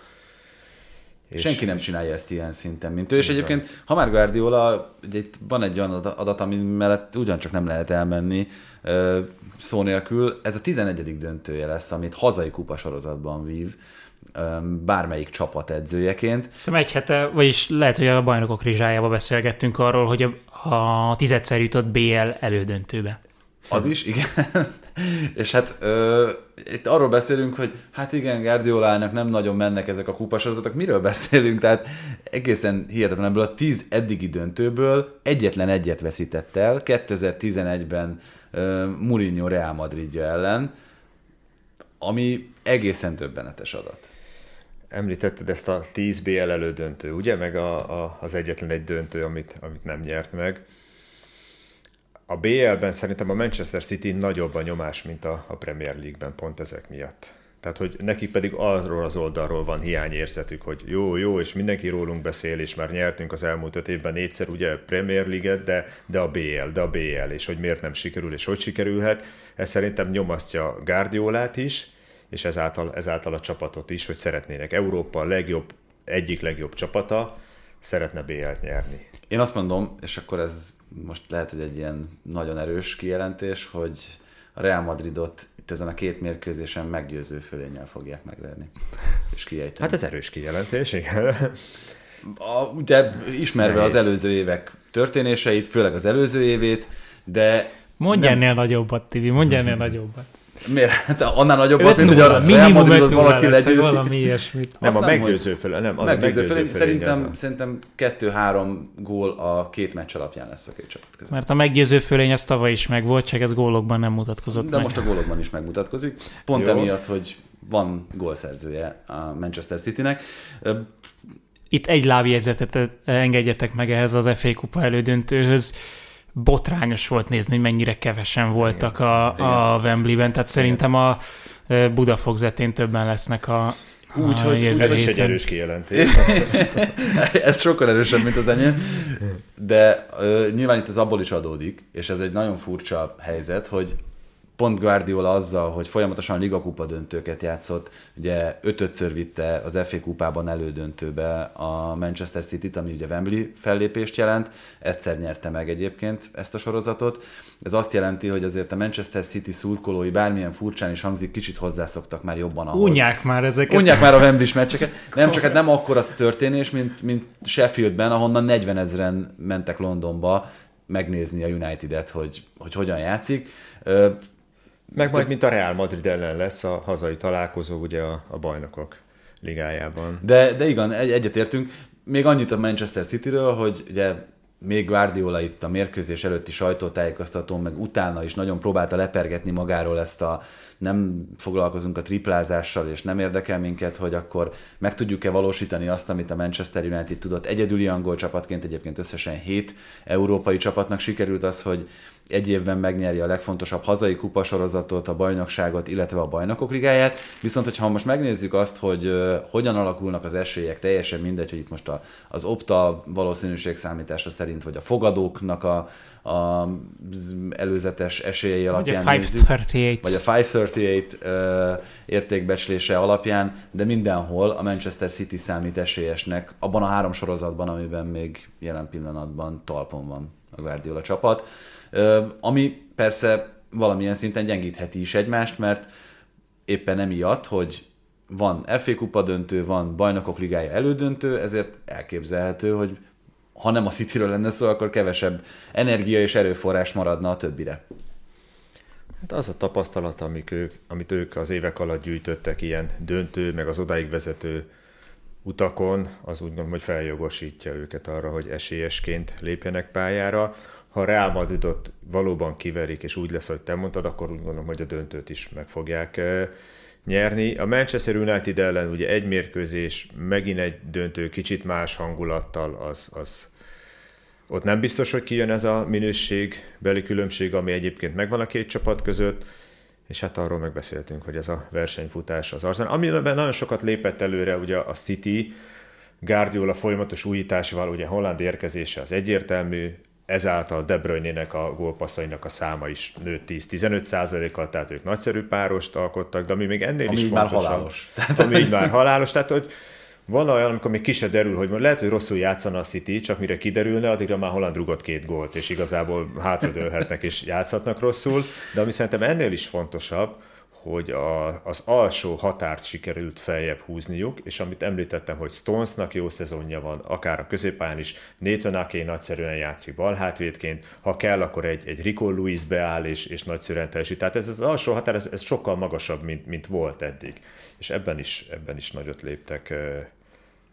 Speaker 2: és senki nem csinálja ezt ilyen szinten, mint ő. És egyébként, ha már Guardiola, ugye itt van egy olyan adat, ami mellett ugyancsak nem lehet elmenni szó nélkül, ez a 11. döntője lesz, amit hazai kupasorozatban vív bármelyik csapat edzőjeként.
Speaker 4: Szerintem egy hete, vagyis lehet, hogy a bajnokok rizsájába beszélgettünk arról, hogy a, a tizedszer jutott BL elődöntőbe.
Speaker 2: Az is, igen. és hát ö, itt arról beszélünk, hogy hát igen, Guardiolának nem nagyon mennek ezek a kupasorozatok. Miről beszélünk? Tehát egészen hihetetlen ebből a tíz eddigi döntőből egyetlen egyet veszített el 2011-ben ö, Mourinho Real Madridja ellen, ami egészen többenetes adat.
Speaker 3: Említetted ezt a 10 BL elődöntő, ugye? Meg a, a, az egyetlen egy döntő, amit, amit nem nyert meg. A BL-ben szerintem a Manchester City nagyobb a nyomás, mint a, a Premier League-ben pont ezek miatt. Tehát, hogy nekik pedig arról az oldalról van hiányérzetük, hogy jó, jó, és mindenki rólunk beszél, és már nyertünk az elmúlt öt évben négyszer ugye Premier League-et, de, de a BL, de a BL, és hogy miért nem sikerül, és hogy sikerülhet. Ez szerintem nyomasztja Guardiolát is, és ezáltal, ezáltal a csapatot is, hogy szeretnének Európa legjobb, egyik legjobb csapata, szeretne BL-t nyerni.
Speaker 2: Én azt mondom, és akkor ez most lehet, hogy egy ilyen nagyon erős kijelentés, hogy a Real Madridot itt ezen a két mérkőzésen meggyőző fölényel fogják megverni. És kiejteni.
Speaker 3: Hát ez erős kijelentés, igen.
Speaker 2: A, ugye ismerve Nehéz. az előző évek történéseit, főleg az előző évét, de...
Speaker 4: Mondj nem... ennél nagyobbat, Tibi, mondj ennél nagyobbat.
Speaker 2: Miért? Hát annál nagyobb mint hogy a Real Madridot valaki
Speaker 4: legyőzni. Valami ilyesmit.
Speaker 3: Nem, a meggyőző fel, nem, az
Speaker 2: meggyőző, meggyőző Szerintem, szerintem kettő-három gól a két meccs alapján lesz a két csapat között.
Speaker 4: Mert a meggyőző fölény az tavaly is meg volt, csak ez gólokban nem mutatkozott
Speaker 2: De
Speaker 4: meg.
Speaker 2: most a gólokban is megmutatkozik. Pont Jó. emiatt, hogy van gólszerzője a Manchester Citynek.
Speaker 4: Itt egy lábjegyzetet engedjetek meg ehhez az FA Kupa elődöntőhöz botrányos volt nézni, hogy mennyire kevesen voltak a, a Wembley-ben, tehát szerintem a Budafogzetén többen lesznek a,
Speaker 3: úgy, hogy ez is egy erős kijelentés.
Speaker 2: ez sokkal erősebb, mint az enyém. De uh, nyilván itt ez abból is adódik, és ez egy nagyon furcsa helyzet, hogy pont Guardiola azzal, hogy folyamatosan ligakupa döntőket játszott, ugye ötötször vitte az FA kupában elődöntőbe a Manchester City-t, ami ugye Wembley fellépést jelent, egyszer nyerte meg egyébként ezt a sorozatot. Ez azt jelenti, hogy azért a Manchester City szurkolói bármilyen furcsán is hangzik, kicsit hozzászoktak már jobban ahhoz.
Speaker 4: Unják már ezeket.
Speaker 2: Unják már a Wembley meccseket. Nem csak hát nem akkora történés, mint, mint Sheffieldben, ahonnan 40 ezeren mentek Londonba megnézni a United-et, hogy, hogy hogyan játszik
Speaker 3: meg majd, mint a Real Madrid ellen lesz a hazai találkozó ugye a, a bajnokok ligájában.
Speaker 2: De, de igen, egy, egyetértünk. Még annyit a Manchester Cityről, hogy ugye még Guardiola itt a mérkőzés előtti sajtótájékoztatón, meg utána is nagyon próbálta lepergetni magáról ezt a nem foglalkozunk a triplázással, és nem érdekel minket, hogy akkor meg tudjuk-e valósítani azt, amit a Manchester United tudott. Egyedüli angol csapatként egyébként összesen hét európai csapatnak sikerült az, hogy egy évben megnyeri a legfontosabb hazai kupasorozatot, a bajnokságot, illetve a bajnokok ligáját. Viszont, hogyha most megnézzük azt, hogy hogyan alakulnak az esélyek, teljesen mindegy, hogy itt most a, az opta valószínűség számítása szerint, vagy a fogadóknak a, a előzetes esélyei alapján
Speaker 4: vagy a 538.
Speaker 2: vagy a 538 uh, értékbecslése alapján, de mindenhol a Manchester City számít esélyesnek abban a három sorozatban, amiben még jelen pillanatban talpon van a Guardiola csapat ami persze valamilyen szinten gyengítheti is egymást, mert éppen emiatt, hogy van FA kupa döntő, van bajnokok ligája elődöntő, ezért elképzelhető, hogy ha nem a Cityről lenne szó, akkor kevesebb energia és erőforrás maradna a többire.
Speaker 3: Hát az a tapasztalat, amik ők, amit ők az évek alatt gyűjtöttek ilyen döntő, meg az odáig vezető utakon, az úgy gondolom, hogy feljogosítja őket arra, hogy esélyesként lépjenek pályára. Ha Real Madridot valóban kiverik, és úgy lesz, hogy te mondtad, akkor úgy gondolom, hogy a döntőt is meg fogják nyerni. A Manchester United ellen ugye egy mérkőzés, megint egy döntő, kicsit más hangulattal, az, az ott nem biztos, hogy kijön ez a minőségbeli különbség, ami egyébként megvan a két csapat között, és hát arról megbeszéltünk, hogy ez a versenyfutás az Arsenal, amiben nagyon sokat lépett előre ugye a City, Guardiola folyamatos újításával, ugye Holland érkezése az egyértelmű, ezáltal De Bruyne-nek a gólpasszainak a száma is nőtt 10-15 százalékkal, tehát ők nagyszerű párost alkottak, de ami még ennél
Speaker 2: ami
Speaker 3: is
Speaker 2: már
Speaker 3: fontosabb,
Speaker 2: halálos.
Speaker 3: ami így már halálos, tehát hogy van olyan, amikor még ki derül, hogy lehet, hogy rosszul játszana a City, csak mire kiderülne, addigra már Holland rugott két gólt, és igazából hátradőlhetnek és játszhatnak rosszul, de ami szerintem ennél is fontosabb, hogy a, az alsó határt sikerült feljebb húzniuk, és amit említettem, hogy Stonesnak jó szezonja van, akár a középpályán is, Nathan Ake nagyszerűen játszik balhátvédként, ha kell, akkor egy, egy Rico Luis beáll, és, és nagyszerűen teljesít. Tehát ez az alsó határ, ez, ez sokkal magasabb, mint, mint volt eddig. És ebben is, ebben is nagyot léptek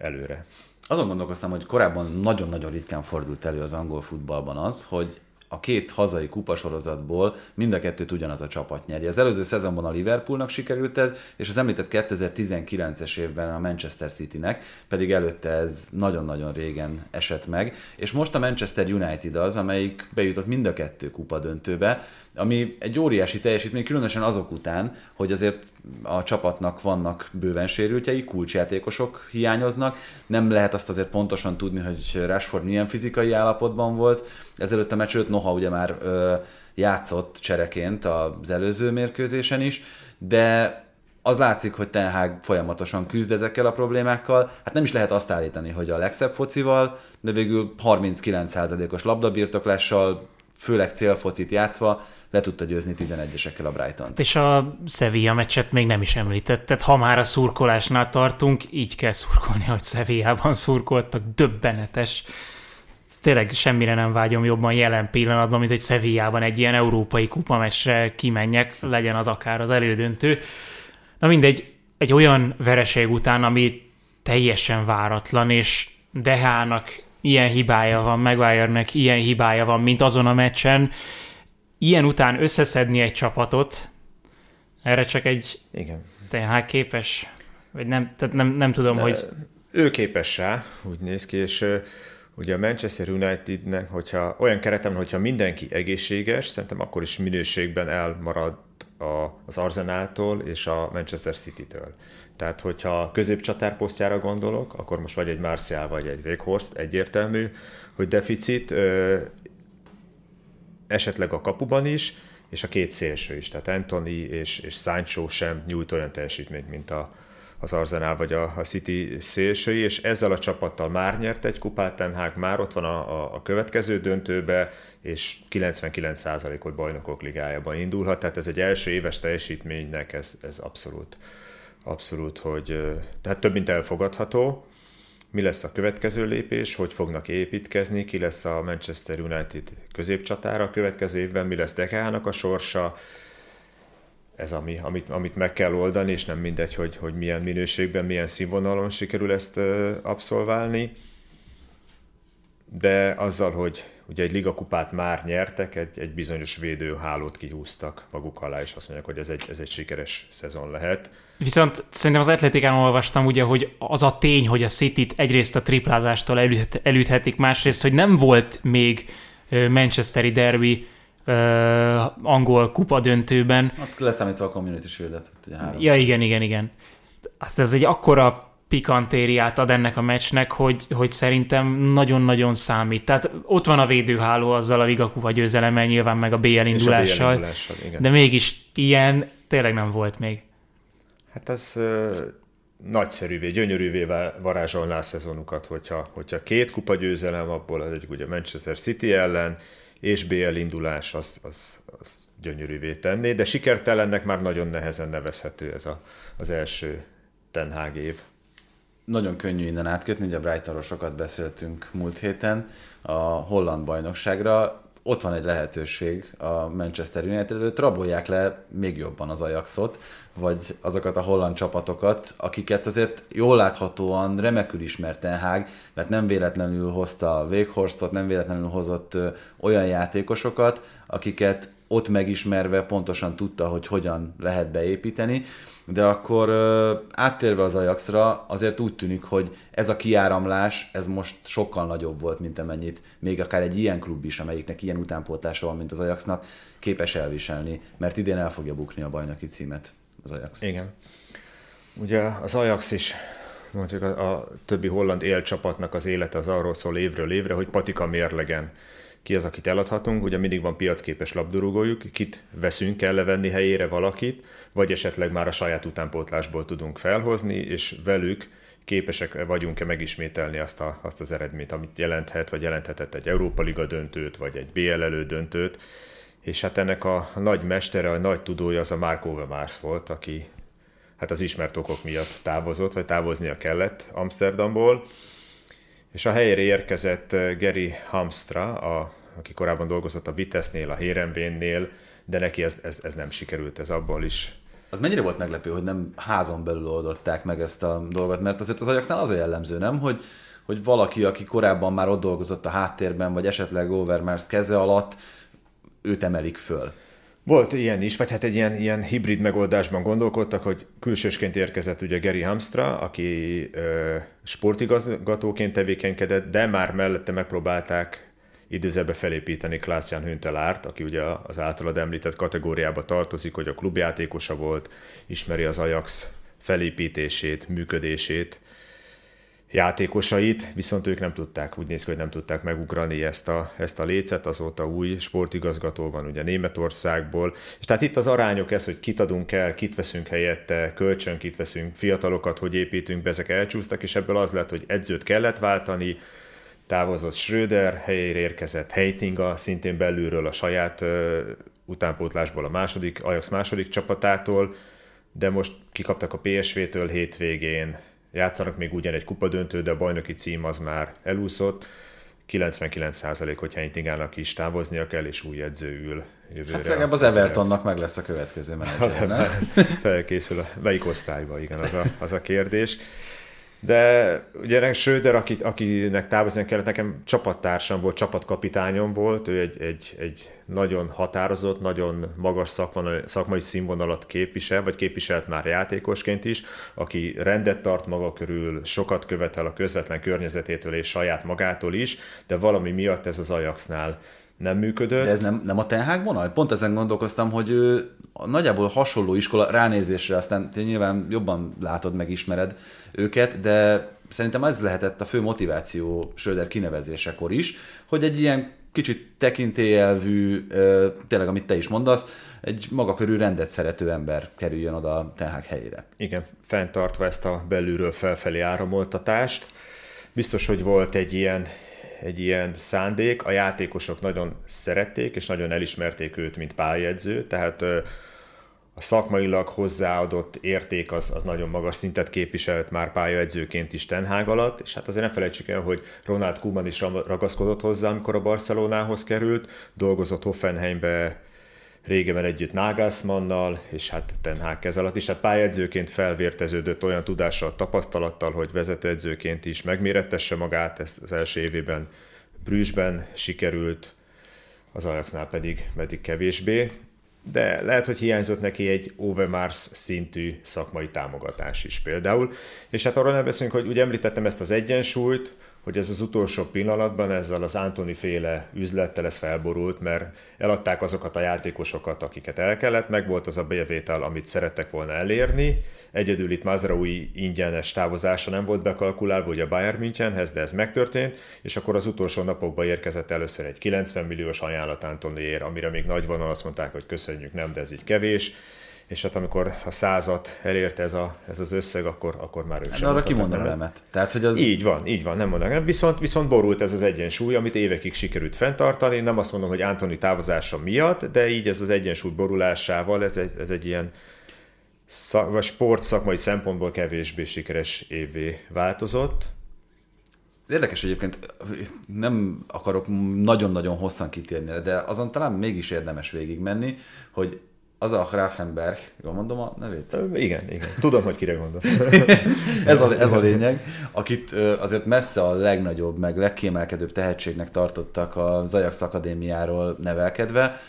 Speaker 3: előre.
Speaker 2: Azon gondolkoztam, hogy korábban nagyon-nagyon ritkán fordult elő az angol futballban az, hogy a két hazai kupasorozatból mind a kettőt ugyanaz a csapat nyeri. Az előző szezonban a Liverpoolnak sikerült ez, és az említett 2019-es évben a Manchester Citynek, pedig előtte ez nagyon-nagyon régen esett meg, és most a Manchester United az, amelyik bejutott mind a kettő kupa döntőbe, ami egy óriási teljesítmény, különösen azok után, hogy azért a csapatnak vannak bőven sérültjei, kulcsjátékosok hiányoznak, nem lehet azt azért pontosan tudni, hogy Rashford milyen fizikai állapotban volt. Ezelőtt a meccs noha ugye már ö, játszott csereként az előző mérkőzésen is, de az látszik, hogy Ten Hag folyamatosan küzd ezekkel a problémákkal. Hát nem is lehet azt állítani, hogy a legszebb focival, de végül 39%-os labdabirtoklással, főleg célfocit játszva le tudta győzni 11-esekkel a brighton -t.
Speaker 4: És a Sevilla meccset még nem is említetted, ha már a szurkolásnál tartunk, így kell szurkolni, hogy Sevillában szurkoltak, döbbenetes. Tényleg semmire nem vágyom jobban jelen pillanatban, mint hogy Sevillában egy ilyen európai kupamesre kimenjek, legyen az akár az elődöntő. Na mindegy, egy olyan vereség után, ami teljesen váratlan, és Dehának ilyen hibája van, Maguire-nek ilyen hibája van, mint azon a meccsen, ilyen után összeszedni egy csapatot, erre csak egy
Speaker 3: Igen.
Speaker 4: TH képes? Vagy nem, tehát nem, nem tudom, De hogy...
Speaker 3: Ő képes rá, úgy néz ki, és ugye a Manchester Unitednek, hogyha olyan keretem, hogyha mindenki egészséges, szerintem akkor is minőségben elmarad a, az Arsenáltól és a Manchester City-től. Tehát, hogyha középcsatárposztjára gondolok, akkor most vagy egy Martial, vagy egy Weghorst, egyértelmű, hogy deficit, esetleg a kapuban is, és a két szélső is, tehát Anthony és, és Sancho sem nyújt olyan teljesítményt, mint a, az Arsenal vagy a, a City szélsői, és ezzel a csapattal már nyert egy kupát, Ten már ott van a, a, a következő döntőbe, és 99%-ot bajnokok ligájában indulhat, tehát ez egy első éves teljesítménynek ez, ez abszolút, abszolút, hogy tehát több mint elfogadható mi lesz a következő lépés, hogy fognak építkezni, ki lesz a Manchester United középcsatára a következő évben, mi lesz Dekának a sorsa, ez ami, amit, amit meg kell oldani, és nem mindegy, hogy, hogy milyen minőségben, milyen színvonalon sikerül ezt abszolválni. De azzal, hogy ugye egy ligakupát már nyertek, egy, egy bizonyos védőhálót kihúztak maguk alá, és azt mondják, hogy ez egy, ez egy sikeres szezon lehet.
Speaker 4: Viszont szerintem az atletikán olvastam ugye, hogy az a tény, hogy a City-t egyrészt a triplázástól elüthetik, másrészt, hogy nem volt még Manchesteri derby uh, angol kupa döntőben.
Speaker 2: Hát leszámítva a Community shield
Speaker 4: Ja, igen, igen, igen. Hát ez egy akkora pikantériát ad ennek a meccsnek, hogy, hogy szerintem nagyon-nagyon számít. Tehát ott van a védőháló azzal a Liga Kupa győzelemmel, nyilván meg a BL indulással, a BL indulással de mégis ilyen tényleg nem volt még.
Speaker 3: Hát ez uh, nagyszerűvé, gyönyörűvé varázsolná a szezonukat, hogyha, hogyha két kupa győzelem, abból az egyik ugye Manchester City ellen, és BL indulás az, az, az gyönyörűvé tenné, de sikertelennek már nagyon nehezen nevezhető ez a, az első Ten év.
Speaker 2: Nagyon könnyű innen átkötni, ugye Brightonról sokat beszéltünk múlt héten a holland bajnokságra. Ott van egy lehetőség a Manchester United előtt, rabolják le még jobban az Ajaxot, vagy azokat a holland csapatokat, akiket azért jól láthatóan remekül ismert Ten Hag, mert nem véletlenül hozta a Weghorsztot, nem véletlenül hozott olyan játékosokat, akiket ott megismerve pontosan tudta, hogy hogyan lehet beépíteni, de akkor áttérve az Ajaxra azért úgy tűnik, hogy ez a kiáramlás, ez most sokkal nagyobb volt, mint amennyit még akár egy ilyen klub is, amelyiknek ilyen utánpótlása van, mint az Ajaxnak, képes elviselni, mert idén el fogja bukni a bajnoki címet az Ajax.
Speaker 3: Igen. Ugye az Ajax is mondjuk a, a többi holland élcsapatnak az élete az arról szól évről évre, hogy patika mérlegen ki az, akit eladhatunk, ugye mindig van piacképes labdarúgójuk, kit veszünk, kell levenni helyére valakit, vagy esetleg már a saját utánpótlásból tudunk felhozni, és velük képesek vagyunk-e megismételni azt, a, azt az eredményt, amit jelenthet, vagy jelenthetett egy Európa Liga döntőt, vagy egy BL elődöntőt, és hát ennek a nagy mestere, a nagy tudója az a Mark Overmars volt, aki hát az ismert okok miatt távozott, vagy távoznia kellett Amsterdamból, és a helyére érkezett eh, Gary Hamstra, a, aki korábban dolgozott a Vitesnél, a Hérenvénnél, de neki ez, ez, ez nem sikerült, ez abból is.
Speaker 2: Az mennyire volt meglepő, hogy nem házon belül oldották meg ezt a dolgot, mert azért az Ajaxnál az a jellemző, nem, hogy, hogy valaki, aki korábban már ott dolgozott a háttérben, vagy esetleg Overmars keze alatt, őt emelik föl.
Speaker 3: Volt ilyen is, vagy hát egy ilyen, ilyen hibrid megoldásban gondolkodtak, hogy külsősként érkezett ugye Gary Hamstra, aki ö, sportigazgatóként tevékenykedett, de már mellette megpróbálták időzebe felépíteni Klaas-Jan Hüntelárt, aki ugye az általad említett kategóriába tartozik, hogy a klubjátékosa volt, ismeri az Ajax felépítését, működését, játékosait, viszont ők nem tudták, úgy néz ki, hogy nem tudták megugrani ezt a, ezt a lécet, azóta új sportigazgató van ugye Németországból, és tehát itt az arányok ez, hogy kit adunk el, kit veszünk helyette, kölcsön kit veszünk, fiatalokat, hogy építünk be, ezek elcsúsztak, és ebből az lett, hogy edzőt kellett váltani, távozott Schröder, helyére érkezett Heitinga, szintén belülről a saját ö, utánpótlásból a második, Ajax második csapatától, de most kikaptak a PSV-től hétvégén, játszanak még ugyan egy kupadöntő, de a bajnoki cím az már elúszott. 99% hogyha Intigának is távoznia kell, és új edző ül
Speaker 2: jövőre. Hát legalább az Evertonnak meg lesz a következő menedzser,
Speaker 3: Felkészül a melyik osztályba, igen, az a, az a kérdés. De ugye Schröder, akit, akinek távozni kellett, nekem csapattársam volt, csapatkapitányom volt, ő egy, egy, egy nagyon határozott, nagyon magas szakmai, szakmai színvonalat képvisel, vagy képviselt már játékosként is, aki rendet tart maga körül, sokat követel a közvetlen környezetétől és saját magától is, de valami miatt ez az Ajaxnál nem működött.
Speaker 2: De ez nem, nem a Ten vonal? Pont ezen gondolkoztam, hogy ő nagyjából hasonló iskola ránézésre, aztán te nyilván jobban látod, megismered őket, de szerintem ez lehetett a fő motiváció Söder kinevezésekor is, hogy egy ilyen kicsit tekintélyelvű, tényleg amit te is mondasz, egy maga körül rendet szerető ember kerüljön oda a Ten helyére.
Speaker 3: Igen, fenntartva ezt a belülről felfelé áramoltatást. Biztos, hogy volt egy ilyen egy ilyen szándék, a játékosok nagyon szerették, és nagyon elismerték őt, mint pályedző, tehát a szakmailag hozzáadott érték az, az nagyon magas szintet képviselt már pályaedzőként is Tenhág alatt, és hát azért ne felejtsük el, hogy Ronald Koeman is ragaszkodott hozzá, amikor a Barcelonához került, dolgozott Hoffenheimbe régebben együtt Nagelsmannnal, és hát Ten Hag kez alatt is, hát pályedzőként felvérteződött olyan tudással, tapasztalattal, hogy vezetőedzőként is megmérettesse magát, ezt az első évében Brüsszben sikerült, az Ajaxnál pedig, pedig kevésbé, de lehet, hogy hiányzott neki egy Overmars szintű szakmai támogatás is például. És hát arról nem beszélünk, hogy ugye említettem ezt az egyensúlyt, hogy ez az utolsó pillanatban ezzel az Antoni féle üzlettel ez felborult, mert eladták azokat a játékosokat, akiket el kellett, meg volt az a bevétel, amit szerettek volna elérni. Egyedül itt Mazraoui ingyenes távozása nem volt bekalkulálva, ugye a Bayern Münchenhez, de ez megtörtént, és akkor az utolsó napokban érkezett először egy 90 milliós ajánlat Antoniért, amire még nagy vonal azt mondták, hogy köszönjük, nem, de ez így kevés és hát amikor a százat elérte ez, a, ez az összeg, akkor, akkor már ők hát,
Speaker 2: sem arra kimondom elemet.
Speaker 3: Tehát, hogy az... Így van, így van, nem mondom. Viszont, viszont borult ez az egyensúly, amit évekig sikerült fenntartani. Nem azt mondom, hogy Antoni távozása miatt, de így ez az egyensúly borulásával, ez, ez, ez egy ilyen szak, vagy sport szakmai szempontból kevésbé sikeres évvé változott.
Speaker 2: Ez érdekes egyébként, nem akarok nagyon-nagyon hosszan kitérni, de azon talán mégis érdemes végigmenni, hogy az a Grafenberg, jól mondom a nevét?
Speaker 3: Igen, igen. Tudom, hogy kire gondolsz.
Speaker 2: ez, a, ez a lényeg, akit azért messze a legnagyobb, meg legkiemelkedőbb tehetségnek tartottak a Zajax Akadémiáról nevelkedve.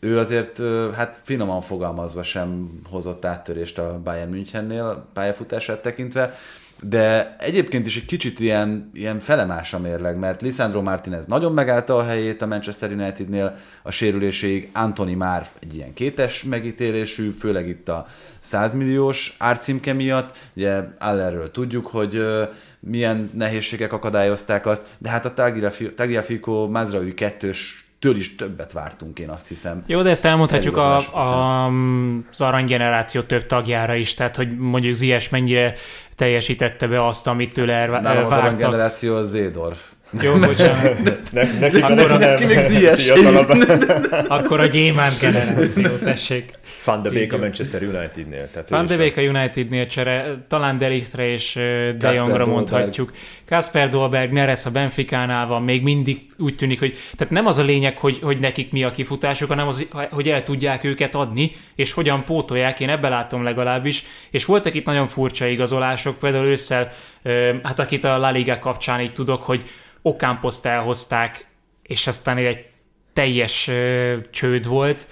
Speaker 2: Ő azért, hát finoman fogalmazva sem hozott áttörést a Bayern Münchennél pályafutását tekintve, de egyébként is egy kicsit ilyen, ilyen felemás a mérleg, mert Lisandro Martinez nagyon megállta a helyét a Manchester Unitednél a sérüléséig, Antoni már egy ilyen kétes megítélésű, főleg itt a 100 milliós árcímke miatt, ugye Allerről tudjuk, hogy milyen nehézségek akadályozták azt, de hát a Tagliafico Mazraoui kettős től is többet vártunk, én azt hiszem.
Speaker 4: Jó, de ezt elmondhatjuk a, a, az aranygeneráció több tagjára is, tehát hogy mondjuk Zies mennyire teljesítette be azt, amit tőle elvá-
Speaker 2: Nálam az aranygeneráció az Zédorf.
Speaker 4: Jó, bocsánat.
Speaker 3: Ne, neki, akkor a, neki még Zies.
Speaker 4: akkor a gyémánt generáció, tessék.
Speaker 3: Van de Beek a Manchester Unitednél.
Speaker 4: Tehát Van de Beek a Unitednél csere, talán Delichtre és De Jongra mondhatjuk. Kasper Dolberg, Neres a Benficánál van, még mindig úgy tűnik, hogy tehát nem az a lényeg, hogy, hogy nekik mi a kifutásuk, hanem az, hogy el tudják őket adni, és hogyan pótolják, én ebbe látom legalábbis. És voltak itt nagyon furcsa igazolások, például ősszel, hát akit a La Liga kapcsán így tudok, hogy Okámposzt elhozták, és aztán egy teljes csőd volt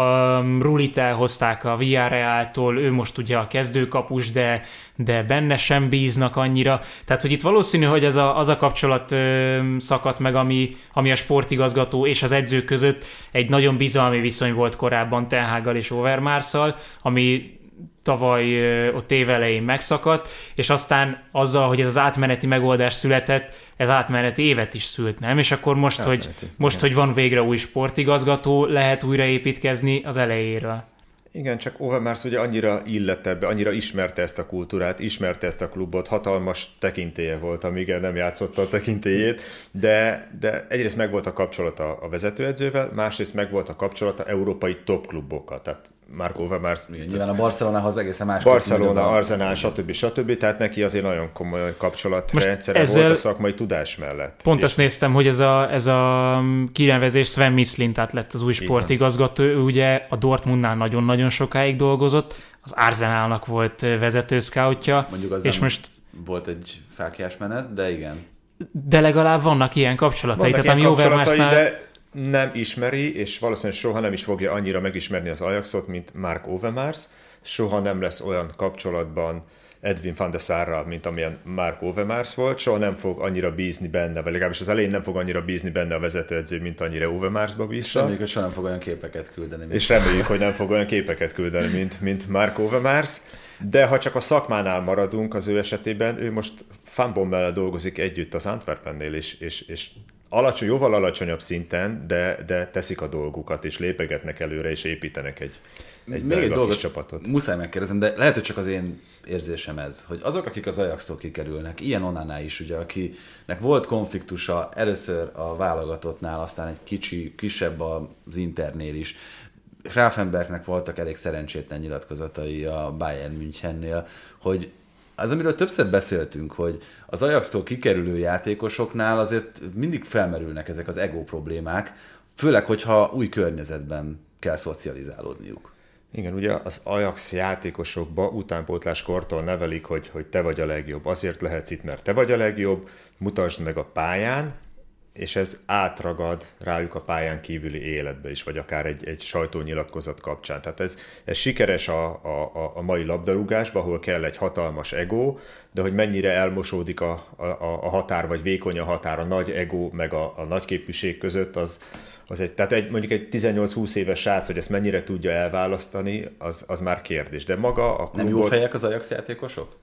Speaker 4: a Rulit elhozták a Villarreal-tól, ő most ugye a kezdőkapus, de, de benne sem bíznak annyira. Tehát, hogy itt valószínű, hogy ez a, az a kapcsolat ö, szakadt meg, ami, ami a sportigazgató és az edző között egy nagyon bizalmi viszony volt korábban Tenhággal és Overmarszal, ami tavaly ott évelején megszakadt, és aztán azzal, hogy ez az átmeneti megoldás született, ez átmeneti évet is szült, nem? És akkor most, átmeneti, hogy, most hogy van végre új sportigazgató, lehet újraépítkezni az elejéről.
Speaker 3: Igen, csak Overmars ugye annyira illette be, annyira ismerte ezt a kultúrát, ismerte ezt a klubot, hatalmas tekintélye volt, amíg nem játszotta a tekintélyét, de, de egyrészt megvolt a kapcsolata a vezetőedzővel, másrészt megvolt a kapcsolata európai top klubokkal, tehát Marco Overmars.
Speaker 2: Igen, nyilván a Barcelonához egészen más.
Speaker 3: Barcelona, Arsenal, stb. stb. Tehát neki azért nagyon komoly kapcsolatrendszere ezzel... volt a szakmai tudás mellett.
Speaker 4: Pont és... azt néztem, hogy ez a, ez a kinevezés Sven Mislint lett az új sportigazgató. Ő ugye a Dortmundnál nagyon-nagyon sokáig dolgozott, az Arsenalnak volt vezető scoutja.
Speaker 2: Mondjuk az és most volt egy fákjás menet, de igen.
Speaker 4: De legalább vannak ilyen kapcsolatai.
Speaker 3: Vannak tehát ilyen ami kapcsolatai, de nem ismeri, és valószínűleg soha nem is fogja annyira megismerni az Ajaxot, mint Mark Overmars. Soha nem lesz olyan kapcsolatban Edwin van der Sarral, mint amilyen Mark Overmars volt, soha nem fog annyira bízni benne, vagy legalábbis az elején nem fog annyira bízni benne a vezetőedző, mint annyira Overmarsba bízta.
Speaker 2: reméljük, hogy soha nem fog olyan képeket küldeni.
Speaker 3: Mint és reméljük, hogy nem fog olyan képeket küldeni, mint, mint Mark Overmars. De ha csak a szakmánál maradunk az ő esetében, ő most Fanbommel dolgozik együtt az Antwerpennél, és, és, és alacsony, jóval alacsonyabb szinten, de, de teszik a dolgukat, és lépegetnek előre, és építenek egy, egy Még egy dolgot csapatot.
Speaker 2: Muszáj megkérdezem, de lehet, hogy csak az én érzésem ez, hogy azok, akik az Ajax-tól kikerülnek, ilyen Onaná is, ugye, akinek volt konfliktusa először a válogatottnál, aztán egy kicsi, kisebb az Internél is, Grafenbergnek voltak elég szerencsétlen nyilatkozatai a Bayern Münchennél, hogy az, amiről többször beszéltünk, hogy az Ajax-tól kikerülő játékosoknál azért mindig felmerülnek ezek az ego problémák, főleg, hogyha új környezetben kell szocializálódniuk.
Speaker 3: Igen, ugye az Ajax játékosokba utánpótláskortól nevelik, hogy, hogy te vagy a legjobb. Azért lehetsz itt, mert te vagy a legjobb, mutasd meg a pályán, és ez átragad rájuk a pályán kívüli életbe is, vagy akár egy, egy sajtónyilatkozat kapcsán. Tehát ez, ez sikeres a, a, a mai labdarúgásban, ahol kell egy hatalmas ego, de hogy mennyire elmosódik a, a, a határ, vagy vékony a határ a nagy ego, meg a, a nagy képviség között, az, az egy, tehát egy, mondjuk egy 18-20 éves srác, hogy ezt mennyire tudja elválasztani, az, az már kérdés. De maga a klubot...
Speaker 2: Nem jó fejek az Ajax játékosok?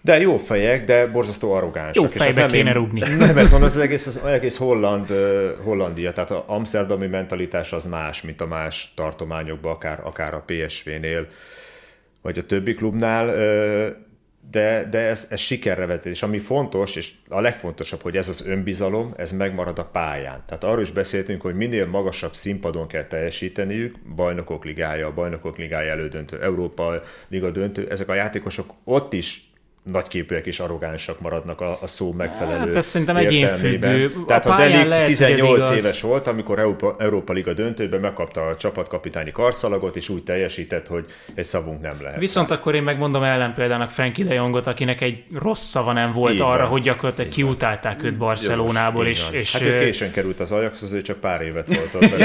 Speaker 3: De jó fejek, de borzasztó arrogánsak.
Speaker 4: Jó fejbe nem kéne én, rúgni.
Speaker 3: Nem, ez van, az egész, az egész Holland, Hollandia, tehát az amsterdami mentalitás az más, mint a más tartományokban, akár, akár a PSV-nél, vagy a többi klubnál. De, de ez, ez sikerre vet, és ami fontos, és a legfontosabb, hogy ez az önbizalom, ez megmarad a pályán. Tehát arról is beszéltünk, hogy minél magasabb színpadon kell teljesíteniük, bajnokok ligája, bajnokok ligája elődöntő, Európa liga döntő, ezek a játékosok ott is nagyképűek és arrogánsak maradnak a, a szó megfelelő
Speaker 4: Hát ez szerintem egyénfüggő.
Speaker 3: Tehát
Speaker 4: A
Speaker 3: a
Speaker 4: pályán
Speaker 3: Delik
Speaker 4: lehet, hogy ez
Speaker 3: 18
Speaker 4: igaz.
Speaker 3: éves volt, amikor Európa, Európa Liga döntőben megkapta a csapatkapitányi karszalagot, és úgy teljesített, hogy egy szavunk nem lehet.
Speaker 4: Viszont akkor én megmondom ellenpéldának Frankie de Jongot, akinek egy rossz szava nem volt
Speaker 3: Így
Speaker 4: arra,
Speaker 3: van.
Speaker 4: hogy gyakorlatilag kiutálták őt Barcelonából,
Speaker 3: Így
Speaker 4: és, és
Speaker 3: hát ő későn került az Ajaxhoz, ő csak pár évet volt ott.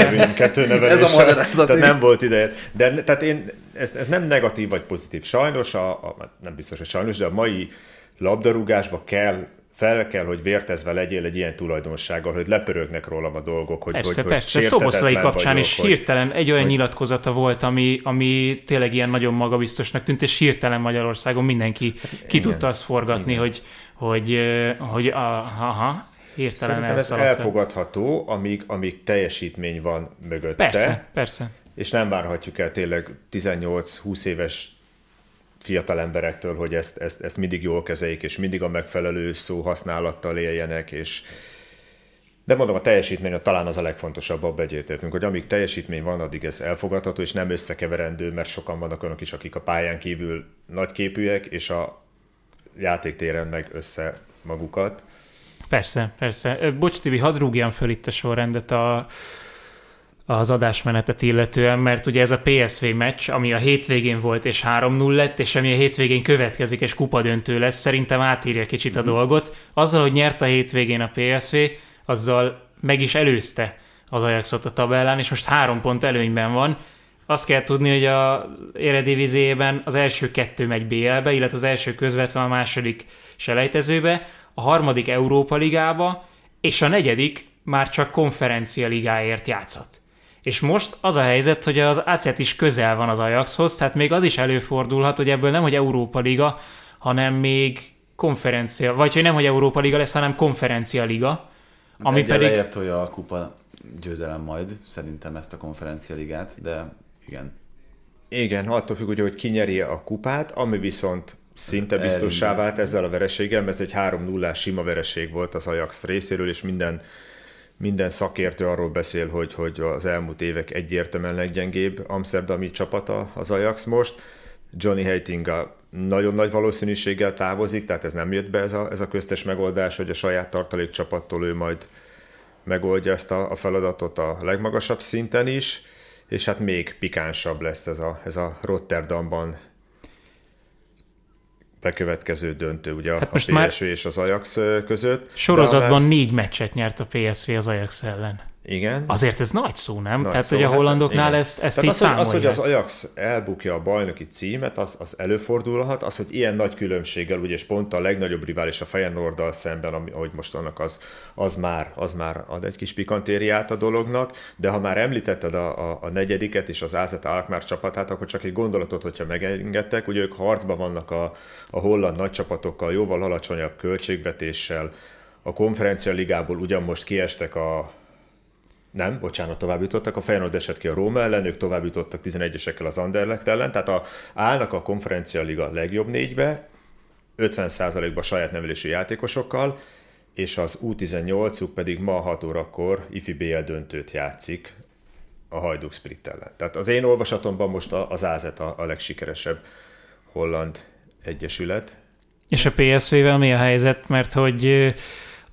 Speaker 2: Ez a magyarázat,
Speaker 3: Tehát nem volt ideje. De tehát én, ez, ez nem negatív vagy pozitív. Sajnos, a, a, nem biztos, hogy sajnos, de a mai labdarúgásba kell fel kell, hogy vértezve legyél egy ilyen tulajdonsággal, hogy lepörögnek rólam a dolgok, hogy,
Speaker 4: Persze,
Speaker 3: hogy,
Speaker 4: persze.
Speaker 3: hogy
Speaker 4: Szoboszlai kapcsán
Speaker 3: vagyok,
Speaker 4: is
Speaker 3: hogy-
Speaker 4: hirtelen egy olyan
Speaker 3: hogy-
Speaker 4: nyilatkozata volt, ami, ami tényleg ilyen nagyon magabiztosnak tűnt, és hirtelen Magyarországon mindenki ki tudta azt forgatni, hogy, hogy, ö, hogy a, aha, hirtelen
Speaker 3: Szerintem ez elfogadható, amíg, amíg teljesítmény van mögötte.
Speaker 4: Persze, persze.
Speaker 3: és nem várhatjuk el tényleg 18-20 éves fiatal emberektől, hogy ezt, ezt, ezt mindig jól kezeljék, és mindig a megfelelő szó használattal éljenek, és de mondom, a teljesítmény talán az a legfontosabb, abba egyértelműen, hogy amíg teljesítmény van, addig ez elfogadható, és nem összekeverendő, mert sokan vannak olyanok is, akik a pályán kívül nagyképűek, és a játéktéren meg össze magukat.
Speaker 4: Persze, persze. Bocs, Tibi, hadd rúgjam föl itt a sorrendet a, az adásmenetet illetően, mert ugye ez a PSV meccs, ami a hétvégén volt és 3-0 lett, és ami a hétvégén következik és kupadöntő lesz, szerintem átírja kicsit a dolgot. Azzal, hogy nyert a hétvégén a PSV, azzal meg is előzte az Ajaxot a tabellán, és most három pont előnyben van. Azt kell tudni, hogy az Erediviziében az első kettő megy BL-be, illetve az első közvetlen a második selejtezőbe, a harmadik Európa Ligába, és a negyedik már csak konferencia ligáért játszhat. És most az a helyzet, hogy az ACET is közel van az Ajaxhoz, tehát még az is előfordulhat, hogy ebből nem, hogy Európa Liga, hanem még konferencia, vagy hogy nem, hogy Európa Liga lesz, hanem konferencia liga, ami
Speaker 2: Egyel
Speaker 4: pedig...
Speaker 2: leértolja a kupa győzelem majd, szerintem ezt a konferencia ligát, de igen.
Speaker 3: Igen, attól függ, ugye, hogy ki nyeri a kupát, ami viszont szinte biztossá vált ezzel a vereséggel, mert ez egy 3 0 sima vereség volt az Ajax részéről, és minden, minden szakértő arról beszél, hogy, hogy az elmúlt évek egyértelműen leggyengébb amsterdami csapata az Ajax most. Johnny Heitinga nagyon nagy valószínűséggel távozik, tehát ez nem jött be ez a, ez a köztes megoldás, hogy a saját tartalék csapattól ő majd megoldja ezt a, a feladatot a legmagasabb szinten is, és hát még pikánsabb lesz ez a, ez a Rotterdamban bekövetkező döntő, ugye
Speaker 4: Hát most
Speaker 3: a
Speaker 4: már-
Speaker 3: PSV és az Ajax között.
Speaker 4: Sorozatban
Speaker 3: De
Speaker 4: négy meccset nyert a PSV az Ajax ellen.
Speaker 3: Igen.
Speaker 4: Azért ez nagy szó, nem?
Speaker 3: Nagy
Speaker 4: Tehát,
Speaker 3: szó,
Speaker 4: hogy a
Speaker 3: hát
Speaker 4: hollandoknál
Speaker 3: igen.
Speaker 4: ezt, ezt
Speaker 3: Tehát
Speaker 4: így
Speaker 3: az, hogy, az, hogy
Speaker 4: számolják.
Speaker 3: az Ajax elbukja a bajnoki címet, az, az előfordulhat, az, hogy ilyen nagy különbséggel, ugye, és pont a legnagyobb rivális a Feyenoorddal szemben, ami, ahogy most annak az, az, már, az már ad egy kis pikantériát a dolognak, de ha már említetted a, a, a negyediket és az AZ Alkmaar csapatát, akkor csak egy gondolatot, hogyha megengedtek, ugye ők harcban vannak a, a holland nagy csapatokkal, jóval alacsonyabb költségvetéssel, a konferencia ligából ugyan most kiestek a, nem, bocsánat, tovább jutottak. A Feyenoord esett ki a Róma ellen, ők tovább jutottak 11-esekkel az Anderlecht ellen, tehát a, állnak a konferencia liga legjobb négybe, 50%-ba saját nevelésű játékosokkal, és az U18-uk pedig ma 6 órakor IFI BL döntőt játszik a Hajduk Split ellen. Tehát az én olvasatomban most az AZ a, a legsikeresebb holland egyesület.
Speaker 4: És a PSV-vel mi a helyzet? Mert hogy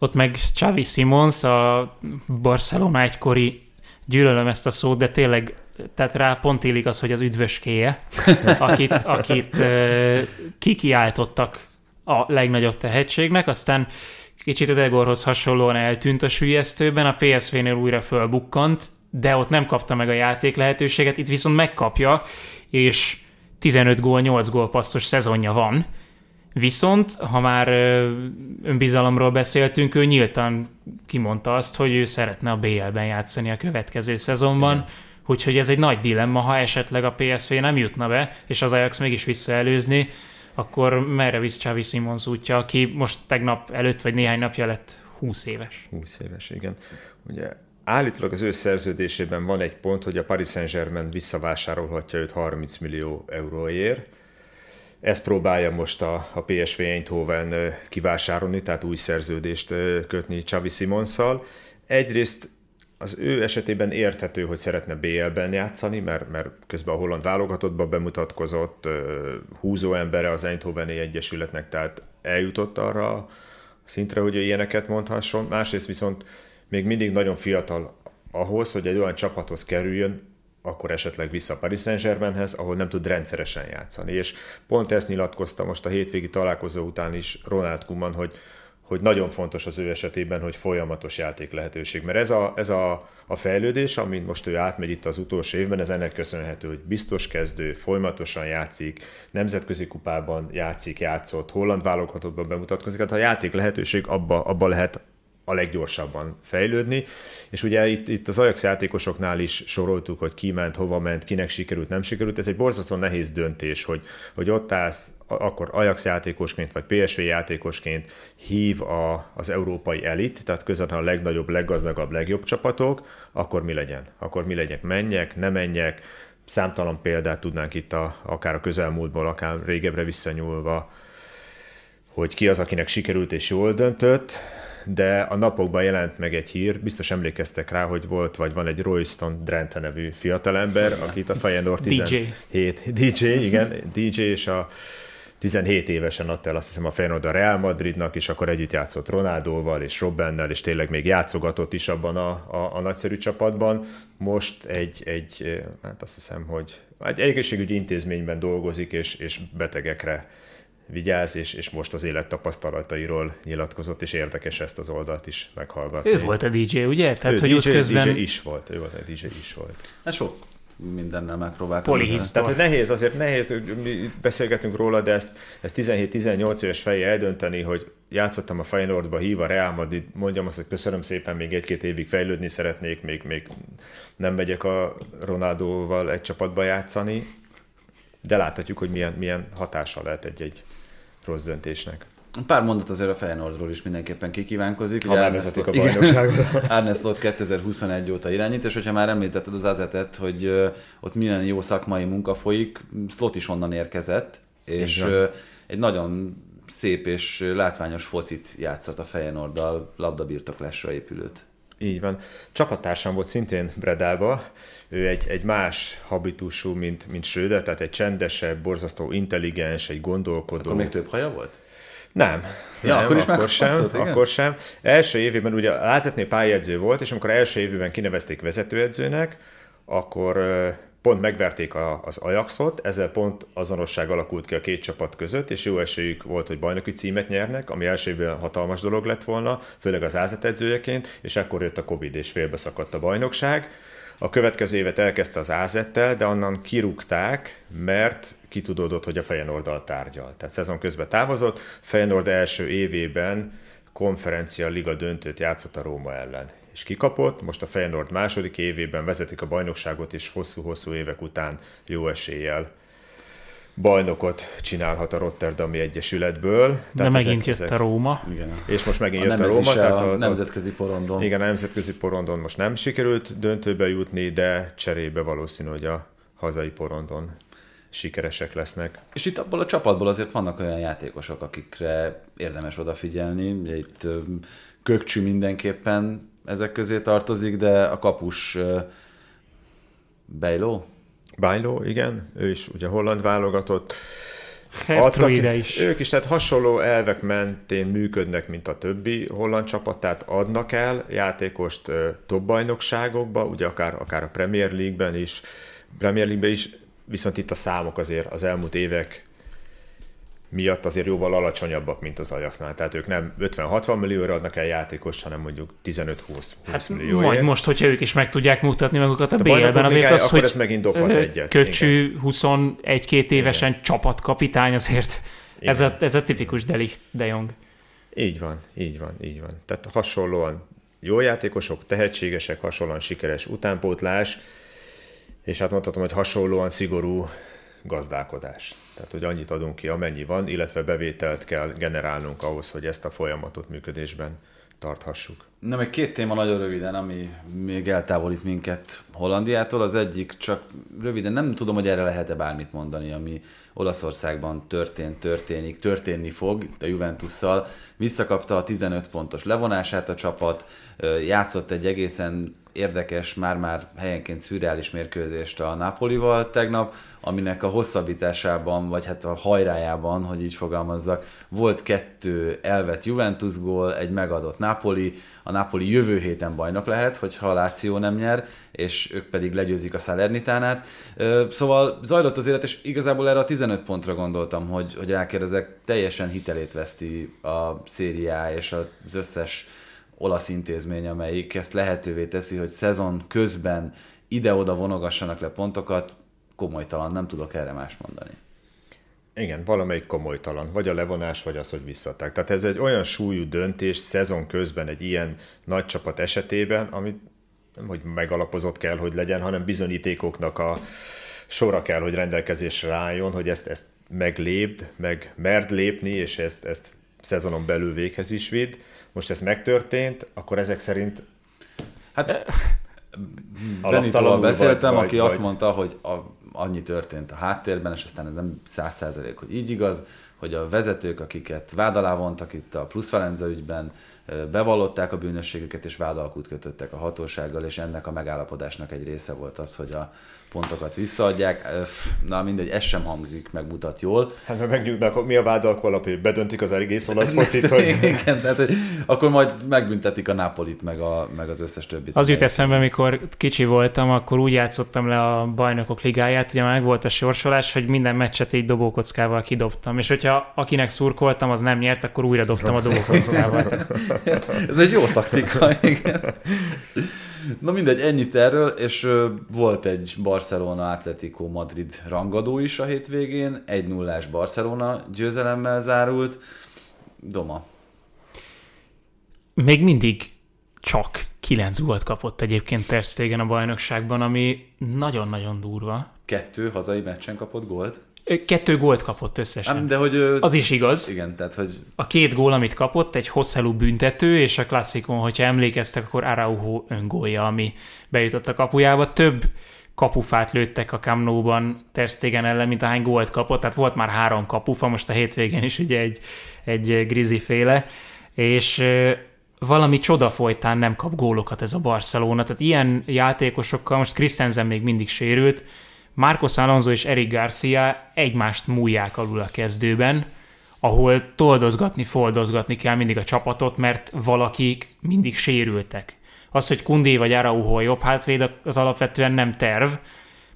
Speaker 4: ott meg Xavi Simons, a Barcelona egykori, gyűlölöm ezt a szót, de tényleg tehát rá pont illik az, hogy az üdvöskéje, akit, akit kikiáltottak a legnagyobb tehetségnek, aztán kicsit Ödegorhoz hasonlóan eltűnt a sülyeztőben, a PSV-nél újra fölbukkant, de ott nem kapta meg a játék lehetőséget, itt viszont megkapja, és 15 gól, 8 gól passzos szezonja van, Viszont, ha már önbizalomról beszéltünk, ő nyíltan kimondta azt, hogy ő szeretne a BL-ben játszani a következő szezonban, Igen. úgyhogy ez egy nagy dilemma, ha esetleg a PSV nem jutna be, és az Ajax mégis visszaelőzni, akkor merre visz Xavi Simons útja, aki most tegnap előtt, vagy néhány napja lett 20 éves.
Speaker 3: 20 éves, igen. Ugye állítólag az ő szerződésében van egy pont, hogy a Paris Saint-Germain visszavásárolhatja őt 30 millió euróért, ezt próbálja most a, a PSV Eindhoven kivásárolni, tehát új szerződést kötni Csavi Simonszal. Egyrészt az ő esetében érthető, hogy szeretne BL-ben játszani, mert, mert közben a holland válogatottban bemutatkozott húzó embere az Eindhoveni Egyesületnek, tehát eljutott arra a szintre, hogy ő ilyeneket mondhasson. Másrészt viszont még mindig nagyon fiatal ahhoz, hogy egy olyan csapathoz kerüljön, akkor esetleg vissza Paris Saint-Germainhez, ahol nem tud rendszeresen játszani. És pont ezt nyilatkozta most a hétvégi találkozó után is Ronald Koeman, hogy hogy nagyon fontos az ő esetében, hogy folyamatos játék lehetőség. Mert ez a, ez a, a fejlődés, amit most ő átmegy itt az utolsó évben, ez ennek köszönhető, hogy biztos kezdő, folyamatosan játszik, nemzetközi kupában játszik, játszott, holland válogatottban bemutatkozik, tehát a játék lehetőség abba, abba lehet a leggyorsabban fejlődni, és ugye itt, itt az Ajax játékosoknál is soroltuk, hogy ki ment, hova ment, kinek sikerült, nem sikerült. Ez egy borzasztó nehéz döntés, hogy, hogy ott állsz, akkor Ajax játékosként, vagy PSV játékosként hív a, az európai elit, tehát közvetlenül a legnagyobb, leggazdagabb, legjobb csapatok, akkor mi legyen? Akkor mi legyek? Menjek, ne menjek? Számtalan példát tudnánk itt a, akár a közelmúltból, akár régebbre visszanyúlva, hogy ki az, akinek sikerült és jól döntött, de a napokban jelent meg egy hír, biztos emlékeztek rá, hogy volt, vagy van egy Royston Drenthe nevű fiatalember, akit a Feyenoord 17... DJ. DJ, igen, DJ, és a 17 évesen adta el azt hiszem a Feyenoord a Real Madridnak, és akkor együtt játszott Ronaldóval és Robbennel, és tényleg még játszogatott is abban a, a, a nagyszerű csapatban. Most egy, egy, hát azt hiszem, hogy egy egészségügyi intézményben dolgozik, és, és betegekre vigyáz, és, és most az élettapasztalatairól nyilatkozott, és érdekes ezt az oldalt is meghallgatni.
Speaker 4: Ő volt a DJ, ugye?
Speaker 3: Tehát, ő hogy DJ, közben... DJ is volt, ő volt a DJ is volt.
Speaker 2: Hát sok mindennel megpróbálkozni.
Speaker 3: Polihisztor. Tehát, hogy nehéz, azért nehéz, mi beszélgetünk róla, de ezt, ezt 17-18 éves fejjel eldönteni, hogy játszottam a Feyenoordba, hív a Real Madrid, mondjam azt, hogy köszönöm szépen, még egy-két évig fejlődni szeretnék, még, még nem megyek a Ronaldóval egy csapatba játszani, de láthatjuk, hogy milyen, milyen hatása lehet egy-egy rossz döntésnek.
Speaker 2: Pár mondat azért a Feyenoordról is mindenképpen kikívánkozik.
Speaker 3: Ha már vezetik a bajnokságot.
Speaker 2: Arne Slot 2021 óta irányít, és hogyha már említetted az azetet, hogy ott milyen jó szakmai munka folyik, Slot is onnan érkezett, és Igen. egy nagyon szép és látványos focit játszott a Feyenoorddal labdabirtoklásra épülőt.
Speaker 3: Így van. Csapattársam volt szintén Bredába, ő egy, egy más habitusú, mint, mint Schröder, tehát egy csendesebb, borzasztó intelligens, egy gondolkodó.
Speaker 2: Akkor még több haja volt?
Speaker 3: Nem. Ja, nem, akkor, is akkor sem, passzolt, akkor sem. Első évében ugye Lázetnél pályedző volt, és amikor első évben kinevezték vezetőedzőnek, akkor pont megverték a, az Ajaxot, ezzel pont azonosság alakult ki a két csapat között, és jó esélyük volt, hogy bajnoki címet nyernek, ami első évben hatalmas dolog lett volna, főleg az edzőjeként, és akkor jött a Covid, és félbeszakadt a bajnokság. A következő évet elkezdte az Ázettel, de onnan kirúgták, mert kitudódott, hogy a Feyenoorddal tárgyal. Tehát szezon közben távozott, Feyenoord első évében konferencia liga döntőt játszott a Róma ellen és kikapott, most a Feyenoord második évében vezetik a bajnokságot, és hosszú-hosszú évek után jó eséllyel bajnokot csinálhat a Rotterdami Egyesületből.
Speaker 4: De tehát megint jött ezek, a Róma.
Speaker 2: Igen.
Speaker 3: És most megint a jött a Róma.
Speaker 2: Tehát a, a nemzetközi porondon.
Speaker 3: Igen, a nemzetközi porondon most nem sikerült döntőbe jutni, de cserébe valószínű, hogy a hazai porondon sikeresek lesznek.
Speaker 2: És itt abból a csapatból azért vannak olyan játékosok, akikre érdemes odafigyelni. Ugye itt Kökcsű mindenképpen ezek közé tartozik, de a kapus Bejló?
Speaker 3: Bejló, igen, ő is ugye holland válogatott.
Speaker 4: Adtak, is.
Speaker 3: Ők is, tehát hasonló elvek mentén működnek, mint a többi holland csapat, tehát adnak el játékost top bajnokságokba, ugye akár, akár a Premier League-ben is, Premier League-ben is, viszont itt a számok azért az elmúlt évek miatt azért jóval alacsonyabbak, mint az Ajaxnál. Tehát ők nem 50-60 millióra adnak el játékos, hanem mondjuk 15-20 hát millió.
Speaker 4: Majd most, hogyha ők is meg tudják mutatni magukat a BL-ben, azért az,
Speaker 3: hogy ez megint egyet.
Speaker 4: Köcsű 21-2 évesen Igen. csapatkapitány, azért ez a, ez a tipikus Delicht de Jong.
Speaker 3: Így van, így van, így van. Tehát hasonlóan jó játékosok, tehetségesek, hasonlóan sikeres utánpótlás, és hát mondhatom, hogy hasonlóan szigorú gazdálkodás. Tehát, hogy annyit adunk ki, amennyi van, illetve bevételt kell generálnunk ahhoz, hogy ezt a folyamatot működésben tarthassuk.
Speaker 2: Na, meg két téma nagyon röviden, ami még eltávolít minket Hollandiától. Az egyik csak röviden, nem tudom, hogy erre lehet-e bármit mondani, ami Olaszországban történt, történik, történni fog, a Juventusszal. Visszakapta a 15 pontos levonását a csapat, játszott egy egészen érdekes, már-már helyenként szürreális mérkőzést a Napolival tegnap, aminek a hosszabbításában, vagy hát a hajrájában, hogy így fogalmazzak, volt kettő elvett Juventus gól, egy megadott Napoli, a Napoli jövő héten bajnok lehet, hogyha a Láció nem nyer, és ők pedig legyőzik a Salernitánát. Szóval zajlott az élet, és igazából erre a 15 pontra gondoltam, hogy, hogy rákérdezek, teljesen hitelét veszti a szériá és az összes olasz intézmény, amelyik ezt lehetővé teszi, hogy szezon közben ide-oda vonogassanak le pontokat, komolytalan, nem tudok erre más mondani.
Speaker 3: Igen, valamelyik komolytalan. Vagy a levonás, vagy az, hogy visszaták. Tehát ez egy olyan súlyú döntés szezon közben egy ilyen nagy csapat esetében, amit nem, hogy megalapozott kell, hogy legyen, hanem bizonyítékoknak a sora kell, hogy rendelkezésre álljon, hogy ezt, ezt meglépd, meg merd lépni, és ezt, ezt szezonon belül véghez is vidd most ez megtörtént, akkor ezek szerint
Speaker 2: Hát Benitoval beszéltem, vagy, aki vagy, azt mondta, hogy a, annyi történt a háttérben, és aztán ez nem száz százalék, hogy így igaz, hogy a vezetők, akiket vád alá vontak itt a plusz Valenza ügyben, bevallották a bűnösségüket, és vádalkút kötöttek a hatósággal, és ennek a megállapodásnak egy része volt az, hogy a pontokat visszaadják. Na mindegy, ez sem hangzik, megmutat jól.
Speaker 3: Hát mert megnyugnak, akkor mi a vádalkó alap, hogy bedöntik az egész olasz focit, hogy...
Speaker 2: Igen, tehát hogy akkor majd megbüntetik a Napolit, meg, a, meg az összes többit.
Speaker 4: Az jut eszembe, amikor kicsi voltam, akkor úgy játszottam le a bajnokok ligáját, ugye meg volt a sorsolás, hogy minden meccset így dobókockával kidobtam, és hogyha akinek szurkoltam, az nem nyert, akkor újra dobtam a dobókockával.
Speaker 2: Ez egy jó taktika, igen. Na mindegy, ennyit erről, és volt egy Barcelona Atletico Madrid rangadó is a hétvégén, egy nullás Barcelona győzelemmel zárult. Doma.
Speaker 4: Még mindig csak 9 gólt kapott egyébként Ter Stegen a bajnokságban, ami nagyon-nagyon durva.
Speaker 2: Kettő hazai meccsen kapott gólt?
Speaker 4: Kettő gólt kapott összesen.
Speaker 2: Nem, de hogy...
Speaker 4: Az is igaz.
Speaker 2: Igen, tehát hogy...
Speaker 4: A két gól, amit kapott, egy hosszú büntető, és a klasszikon, hogyha emlékeztek, akkor Araujo öngólja, ami bejutott a kapujába. Több kapufát lőttek a Camp Nou-ban Ter Stegen ellen, mint ahány gólt kapott, tehát volt már három kapufa, most a hétvégén is ugye egy, egy grizi féle, és valami csoda folytán nem kap gólokat ez a Barcelona, tehát ilyen játékosokkal, most Christensen még mindig sérült, Marcos Alonso és Eric Garcia egymást múlják alul a kezdőben, ahol toldozgatni, foldozgatni kell mindig a csapatot, mert valakik mindig sérültek. Az, hogy Kundi vagy Araujo jobb hátvéd, az alapvetően nem terv,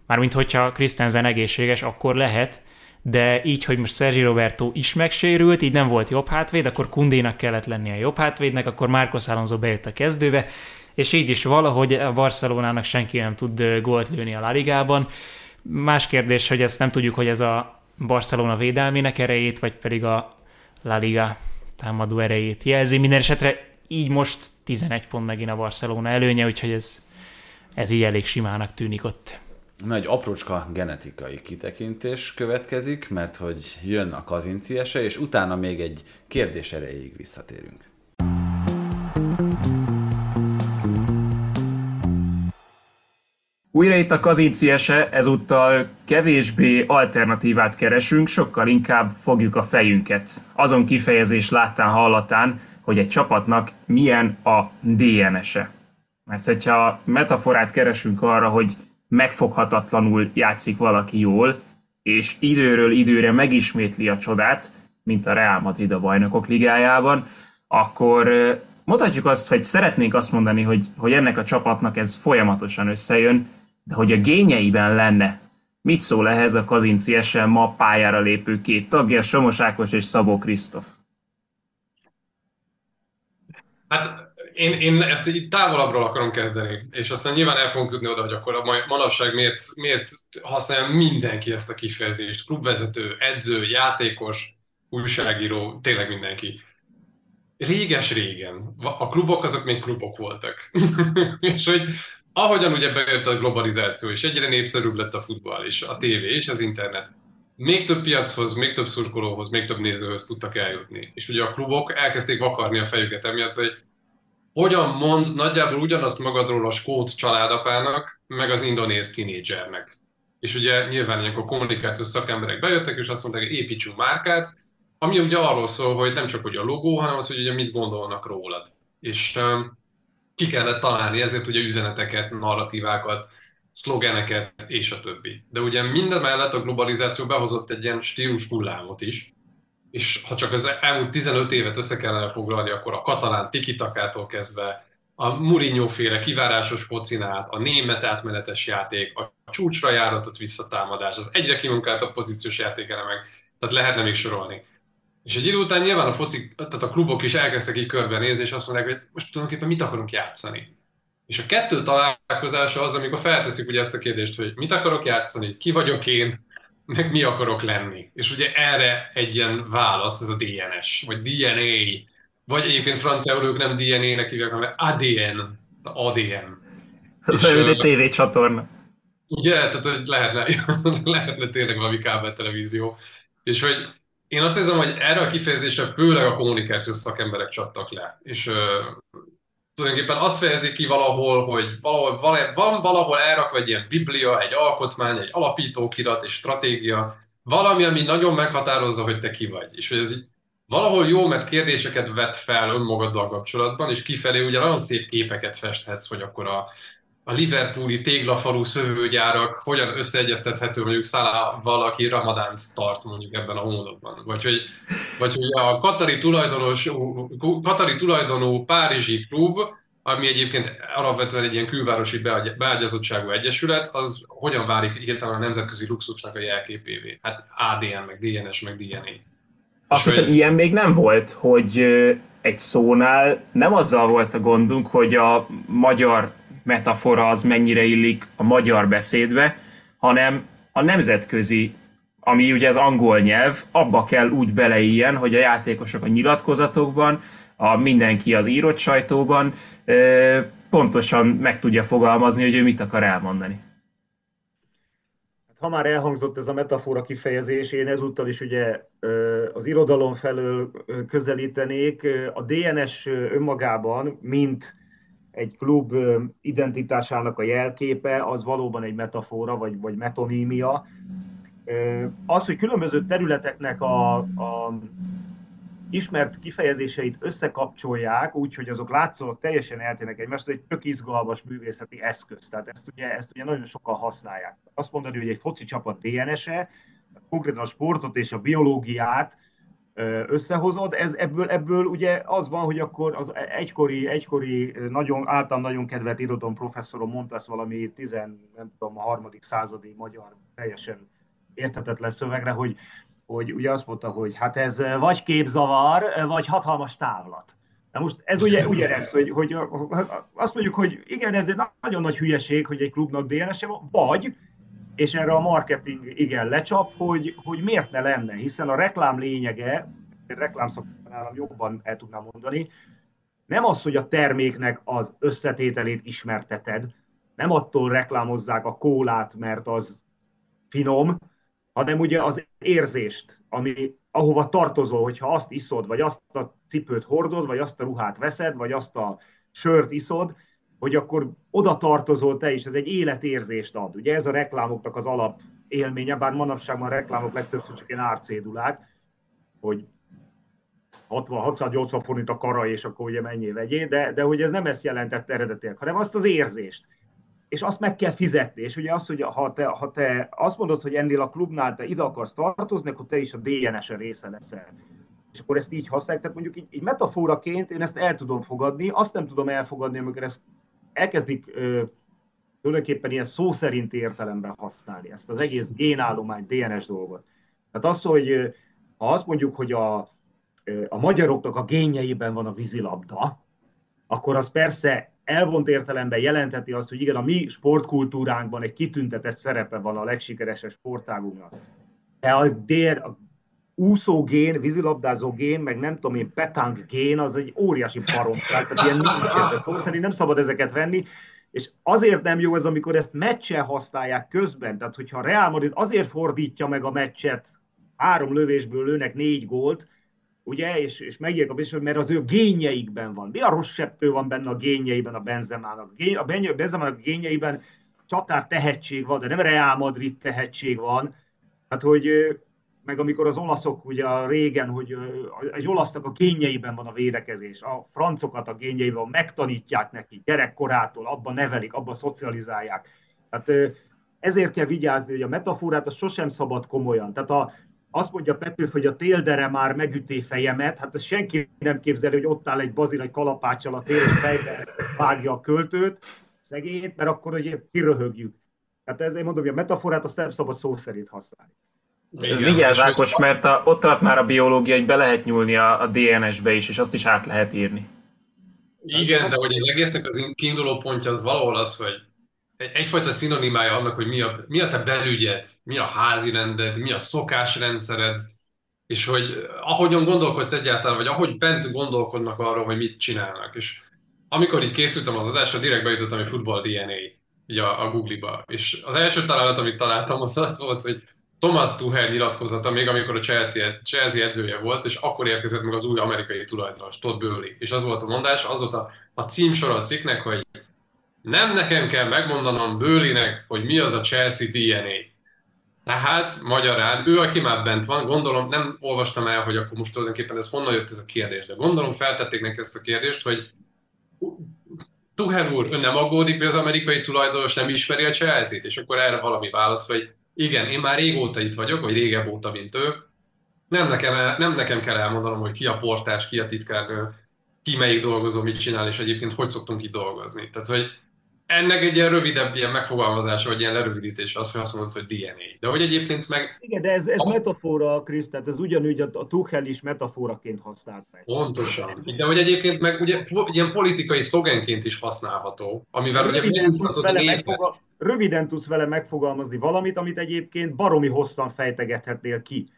Speaker 4: mármint hogyha Christensen egészséges, akkor lehet, de így, hogy most Sergi Roberto is megsérült, így nem volt jobb hátvéd, akkor Kundénak kellett lennie a jobb hátvédnek, akkor Marcos Alonso bejött a kezdőbe, és így is valahogy a Barcelonának senki nem tud gólt lőni a La Ligában. Más kérdés, hogy ezt nem tudjuk, hogy ez a Barcelona védelmének erejét, vagy pedig a La Liga támadó erejét jelzi. Minden esetre így most 11 pont megint a Barcelona előnye, úgyhogy ez, ez így elég simának tűnik ott.
Speaker 2: Na, egy aprócska genetikai kitekintés következik, mert hogy jön a kazinciese, és utána még egy kérdés erejéig visszatérünk.
Speaker 5: Újra itt a kazinciese, ezúttal kevésbé alternatívát keresünk, sokkal inkább fogjuk a fejünket. Azon kifejezés láttán hallatán, hogy egy csapatnak milyen a DNS-e. Mert hogyha metaforát keresünk arra, hogy megfoghatatlanul játszik valaki jól, és időről időre megismétli a csodát, mint a Real Madrid a bajnokok ligájában, akkor mondhatjuk azt, hogy szeretnénk azt mondani, hogy, hogy ennek a csapatnak ez folyamatosan összejön, de hogy a gényeiben lenne, mit szól ehhez a Kazinci SM ma pályára lépő két tagja, Somos Ákos és Szabó Krisztof?
Speaker 6: Hát én, én ezt így távolabbról akarom kezdeni, és aztán nyilván el fogunk jutni oda, hogy akkor a manapság miért, miért használja mindenki ezt a kifejezést, klubvezető, edző, játékos, újságíró, tényleg mindenki. Réges-régen, a klubok azok még klubok voltak. és hogy ahogyan ugye bejött a globalizáció, és egyre népszerűbb lett a futball, és a tévé, és az internet, még több piachoz, még több szurkolóhoz, még több nézőhöz tudtak eljutni. És ugye a klubok elkezdték vakarni a fejüket emiatt, hogy hogyan mond nagyjából ugyanazt magadról a skót családapának, meg az indonéz tinédzsernek. És ugye nyilván ilyenkor kommunikációs szakemberek bejöttek, és azt mondták, hogy építsünk márkát, ami ugye arról szól, hogy nem csak hogy a logó, hanem az, hogy ugye mit gondolnak rólad. És um, ki kellett találni ezért ugye üzeneteket, narratívákat, szlogeneket és a többi. De ugye minden mellett a globalizáció behozott egy ilyen stílus hullámot is, és ha csak az elmúlt 15 évet össze kellene foglalni, akkor a katalán tikitakától kezdve a Mourinho féle kivárásos focinát, a német átmenetes játék, a csúcsra járatott visszatámadás, az egyre kimunkáltabb pozíciós játékelemek, tehát lehetne még sorolni. És egy idő után nyilván a foci, tehát a klubok is elkezdtek így körbenézni, és azt mondják, hogy most tulajdonképpen mit akarunk játszani. És a kettő találkozása az, amikor felteszik ugye ezt a kérdést, hogy mit akarok játszani, ki vagyok én, meg mi akarok lenni. És ugye erre egy ilyen válasz, ez a DNS, vagy DNA, vagy egyébként franciául ők nem DNA-nek hívják, hanem ADN, ADN.
Speaker 5: Ez egy tévécsatorna.
Speaker 6: Ugye, tehát hogy lehetne, lehetne tényleg valami kábel televízió. És hogy én azt hiszem, hogy erre a kifejezésre főleg a kommunikációs szakemberek csattak le. És tulajdonképpen azt fejezi ki valahol, hogy valahol, van valahol elrakva egy ilyen biblia, egy alkotmány, egy alapítókirat, egy stratégia, valami, ami nagyon meghatározza, hogy te ki vagy. És hogy ez így valahol jó, mert kérdéseket vet fel önmagaddal kapcsolatban, és kifelé ugye nagyon szép képeket festhetsz, hogy akkor a, a Liverpooli téglafalú szövőgyárak hogyan összeegyeztethető mondjuk Szalával, aki Ramadánt tart mondjuk ebben a hónapban. Vagy hogy, vagy hogy a Katari, tulajdonos, Katari tulajdonú Párizsi klub, ami egyébként alapvetően egy ilyen külvárosi beágyazottságú egyesület, az hogyan válik hirtelen a nemzetközi luxusnak a jelképévé? Hát ADN, meg DNS, meg DNA.
Speaker 5: Azt hiszem, hogy... ilyen még nem volt, hogy egy szónál nem azzal volt a gondunk, hogy a magyar metafora az mennyire illik a magyar beszédbe, hanem a nemzetközi, ami ugye az angol nyelv, abba kell úgy beleiljen, hogy a játékosok a nyilatkozatokban, a mindenki az írott sajtóban pontosan meg tudja fogalmazni, hogy ő mit akar elmondani.
Speaker 7: Hát, ha már elhangzott ez a metafora kifejezés, én ezúttal is ugye az irodalom felől közelítenék. A DNS önmagában, mint egy klub identitásának a jelképe, az valóban egy metafora, vagy, vagy metonímia. Az, hogy különböző területeknek a, a ismert kifejezéseit összekapcsolják, úgyhogy azok látszólag teljesen eltérnek egymást, egy tök izgalmas művészeti eszköz. Tehát ezt ugye, ezt ugye nagyon sokan használják. Azt mondani, hogy egy foci csapat DNS-e, konkrétan a sportot és a biológiát összehozod. Ez, ebből, ebből ugye az van, hogy akkor az egykori, egykori nagyon, általam nagyon kedvelt irodalom professzorom mondta ezt valami 10, nem tudom, a harmadik századi magyar teljesen érthetetlen szövegre, hogy, hogy ugye azt mondta, hogy hát ez vagy képzavar, vagy hatalmas távlat. Na most ez ugye ugyanez, hogy, hogy azt mondjuk, hogy igen, ez egy nagyon nagy hülyeség, hogy egy klubnak DNS-e van, vagy és erre a marketing igen lecsap, hogy, hogy miért ne lenne, hiszen a reklám lényege, reklám nálam jobban el tudnám mondani, nem az, hogy a terméknek az összetételét ismerteted, nem attól reklámozzák a kólát, mert az finom, hanem ugye az érzést, ami, ahova tartozol, hogyha azt iszod, vagy azt a cipőt hordod, vagy azt a ruhát veszed, vagy azt a sört iszod, hogy akkor oda tartozol te is, ez egy életérzést ad. Ugye ez a reklámoknak az alap élménye, bár manapság már a reklámok legtöbbször csak ilyen árcédulák, hogy 60-680 forint a kara, és akkor ugye mennyi vegyé, de, de hogy ez nem ezt jelentett eredetileg, hanem azt az érzést. És azt meg kell fizetni. És ugye az, hogy ha te, ha te azt mondod, hogy ennél a klubnál te ide akarsz tartozni, akkor te is a DNS-e része leszel. És akkor ezt így használják. Tehát mondjuk így, így metaforaként én ezt el tudom fogadni, azt nem tudom elfogadni, amikor ezt elkezdik ö, tulajdonképpen ilyen szó szerinti értelemben használni ezt az egész génállomány, DNS dolgot. Tehát az, hogy ha azt mondjuk, hogy a, a magyaroknak a génjeiben van a vízilabda, akkor az persze elvont értelemben jelentheti azt, hogy igen, a mi sportkultúránkban egy kitüntetett szerepe van a legsikeresebb sportágunknak. De a, dél, a úszó gén, vízilabdázó gén, meg nem tudom én, petang gén, az egy óriási baromság, tehát ilyen nincs érte szó szerint nem szabad ezeket venni, és azért nem jó ez, amikor ezt meccsen használják közben, tehát hogyha a Real Madrid azért fordítja meg a meccset, három lövésből lőnek négy gólt, ugye, és, és megírják a biztos, mert az ő génjeikben van. Mi a rossz septő van benne a génjeiben a Benzemának? A Benzemának génjeiben csatár tehetség van, de nem Real Madrid tehetség van. Hát, hogy meg amikor az olaszok ugye régen, hogy egy olasznak a génjeiben van a védekezés, a francokat a génjeiben megtanítják neki gyerekkorától, abban nevelik, abban szocializálják. Tehát ezért kell vigyázni, hogy a metaforát az sosem szabad komolyan. Tehát a, azt mondja Petőf, hogy a téldere már megüté fejemet, hát ez senki nem képzeli, hogy ott áll egy bazil egy kalapáccsal a tél, és vágja a költőt, szegényt, mert akkor ugye kiröhögjük. Tehát ezért mondom, hogy a metaforát azt nem szabad szó szerint használni.
Speaker 5: Igen, Vigyázz Ákos, mert a, ott tart már a biológia, hogy be lehet nyúlni a, a DNS-be is, és azt is át lehet írni.
Speaker 6: Igen, de hogy az egésznek az kiinduló pontja az valahol az, hogy egy, egyfajta szinonimája annak, hogy mi a, mi a te belügyed, mi a házi rended, mi a szokásrendszered, és hogy ahogyan gondolkodsz egyáltalán, vagy ahogy bent gondolkodnak arról, hogy mit csinálnak. És amikor így készültem az adásra, direkt bejutottam, hogy futball DNA így a, a Google-ba. És az első találat, amit találtam, az az volt, hogy Thomas Tuchel nyilatkozata még, amikor a Chelsea, Chelsea edzője volt, és akkor érkezett meg az új amerikai tulajdonos, Todd Bowley. És az volt a mondás, az volt a, a címsor a cikknek, hogy nem nekem kell megmondanom Bőlinek, hogy mi az a Chelsea DNA. Tehát magyarán, ő, aki már bent van, gondolom, nem olvastam el, hogy akkor most tulajdonképpen ez honnan jött ez a kérdés, de gondolom feltették neki ezt a kérdést, hogy Tuchel úr, ön nem aggódik, hogy az amerikai tulajdonos nem ismeri a Chelsea-t, és akkor erre valami válasz, hogy igen, én már régóta itt vagyok, vagy régebb óta, mint ő. Nem nekem, nem nekem kell elmondanom, hogy ki a portás, ki a titkárnő, ki melyik dolgozó, mit csinál, és egyébként hogy szoktunk itt dolgozni. Tehát, hogy ennek egy ilyen rövidebb ilyen megfogalmazása, vagy ilyen lerövidítése az, hogy azt mondod, hogy DNA. De hogy egyébként meg...
Speaker 7: Igen, de ez, ez a... metafora, Krisz, tehát ez ugyanúgy a, a Tuchel is metaforaként használt
Speaker 6: fel. Pontosan. De hogy egyébként meg ugye ilyen politikai szlogenként is használható, amivel ugye
Speaker 7: röviden tudsz, vele megfogal... röviden tudsz vele megfogalmazni valamit, amit egyébként baromi hosszan fejtegethetnél ki.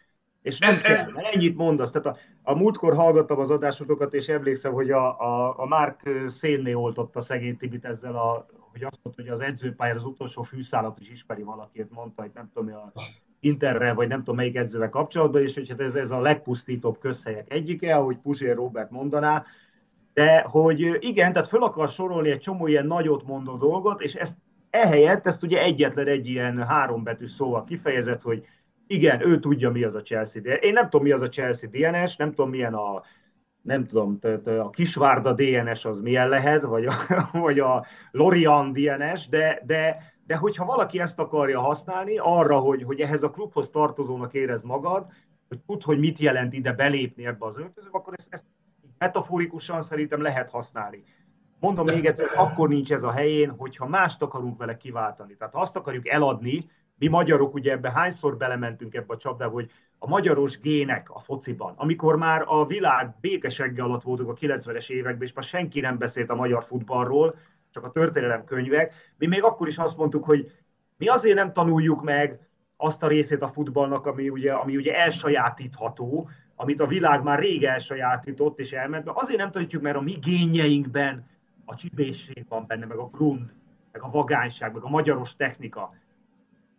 Speaker 7: És nem ez, kell, ennyit mondasz. Tehát a, a múltkor hallgattam az adásotokat, és emlékszem, hogy a, a, a Márk szénné oltotta szegény Tibit ezzel, a, hogy azt mondta, hogy az edzőpályára az utolsó fűszálat is ismeri valakiért, mondta, hogy nem tudom, a Interre, vagy nem tudom melyik edzővel kapcsolatban, és hogy hát ez, ez a legpusztítóbb közhelyek egyike, ahogy Puzsér Robert mondaná, de hogy igen, tehát föl akar sorolni egy csomó ilyen nagyot mondó dolgot, és ezt ehelyett ezt ugye egyetlen egy ilyen hárombetű szóval kifejezett, hogy igen, ő tudja, mi az a Chelsea DNS. Én nem tudom, mi az a Chelsea DNS, nem tudom, milyen a, nem tudom, tehát a Kisvárda DNS az milyen lehet, vagy a, vagy a Lorian DNS, de, de, de hogyha valaki ezt akarja használni arra, hogy, hogy ehhez a klubhoz tartozónak érez magad, hogy tud, hogy mit jelent ide belépni ebbe az öltözőbe, akkor ezt, ezt metaforikusan szerintem lehet használni. Mondom még egyszer, akkor nincs ez a helyén, hogyha mást akarunk vele kiváltani. Tehát ha azt akarjuk eladni, mi magyarok ugye ebbe hányszor belementünk ebbe a csapdába, hogy a magyaros gének a fociban, amikor már a világ békesegge alatt voltunk a 90-es években, és már senki nem beszélt a magyar futballról, csak a történelem könyvek, mi még akkor is azt mondtuk, hogy mi azért nem tanuljuk meg azt a részét a futballnak, ami ugye, ami ugye elsajátítható, amit a világ már rég elsajátított és elment, de azért nem tanítjuk, mert a mi génjeinkben a csibészség van benne, meg a grund, meg a vagányság, meg a magyaros technika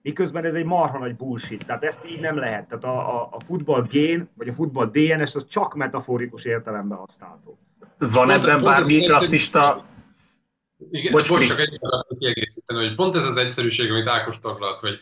Speaker 7: miközben ez egy marha nagy bullshit, tehát ezt így nem lehet. Tehát a, a, a futball gén, vagy a futball DNS, az csak metaforikus értelemben használható.
Speaker 5: Van ebben bármi rasszista...
Speaker 6: Igen, Bocs, bocs csak egy kiegészíteni, hogy pont ez az egyszerűség, amit Ákos taglalt, hogy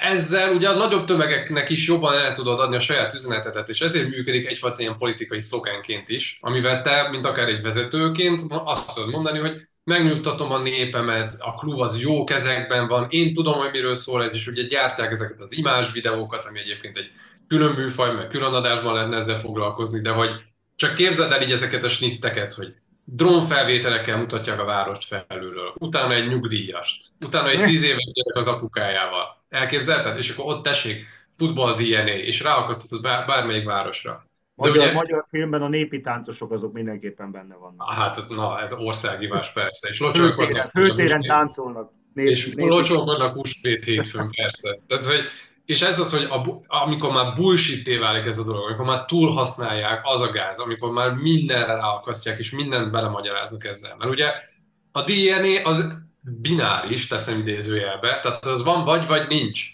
Speaker 6: ezzel ugye a nagyobb tömegeknek is jobban el tudod adni a saját üzenetedet, és ezért működik egyfajta ilyen politikai szlogánként is, amivel te, mint akár egy vezetőként azt tudod mondani, hogy megnyugtatom a népemet, a klub az jó kezekben van, én tudom, hogy miről szól ez, és ugye gyártják ezeket az imás videókat, ami egyébként egy külön műfaj, meg külön adásban lehetne ezzel foglalkozni, de hogy csak képzeld el így ezeket a snitteket, hogy drónfelvételekkel mutatják a várost felülről, utána egy nyugdíjast, utána egy tíz éves gyerek az apukájával. Elképzelted? És akkor ott tessék, futball DNA, és ráakasztatod bár, bármelyik városra.
Speaker 7: Magyar, ugye, magyar filmben a népi táncosok azok mindenképpen benne vannak.
Speaker 6: Hát na, ez országivás persze. És
Speaker 7: főtéren, főtéren táncolnak.
Speaker 6: Népi, és locsolkodnak húsvét hétfőn persze. Tehát, hogy, és ez az, hogy a, amikor már bullshit válik ez a dolog, amikor már túlhasználják az a gáz, amikor már mindenre ráakasztják, és mindent belemagyaráznak ezzel. Mert ugye a DNA az bináris, teszem idézőjelbe, tehát az van vagy, vagy nincs.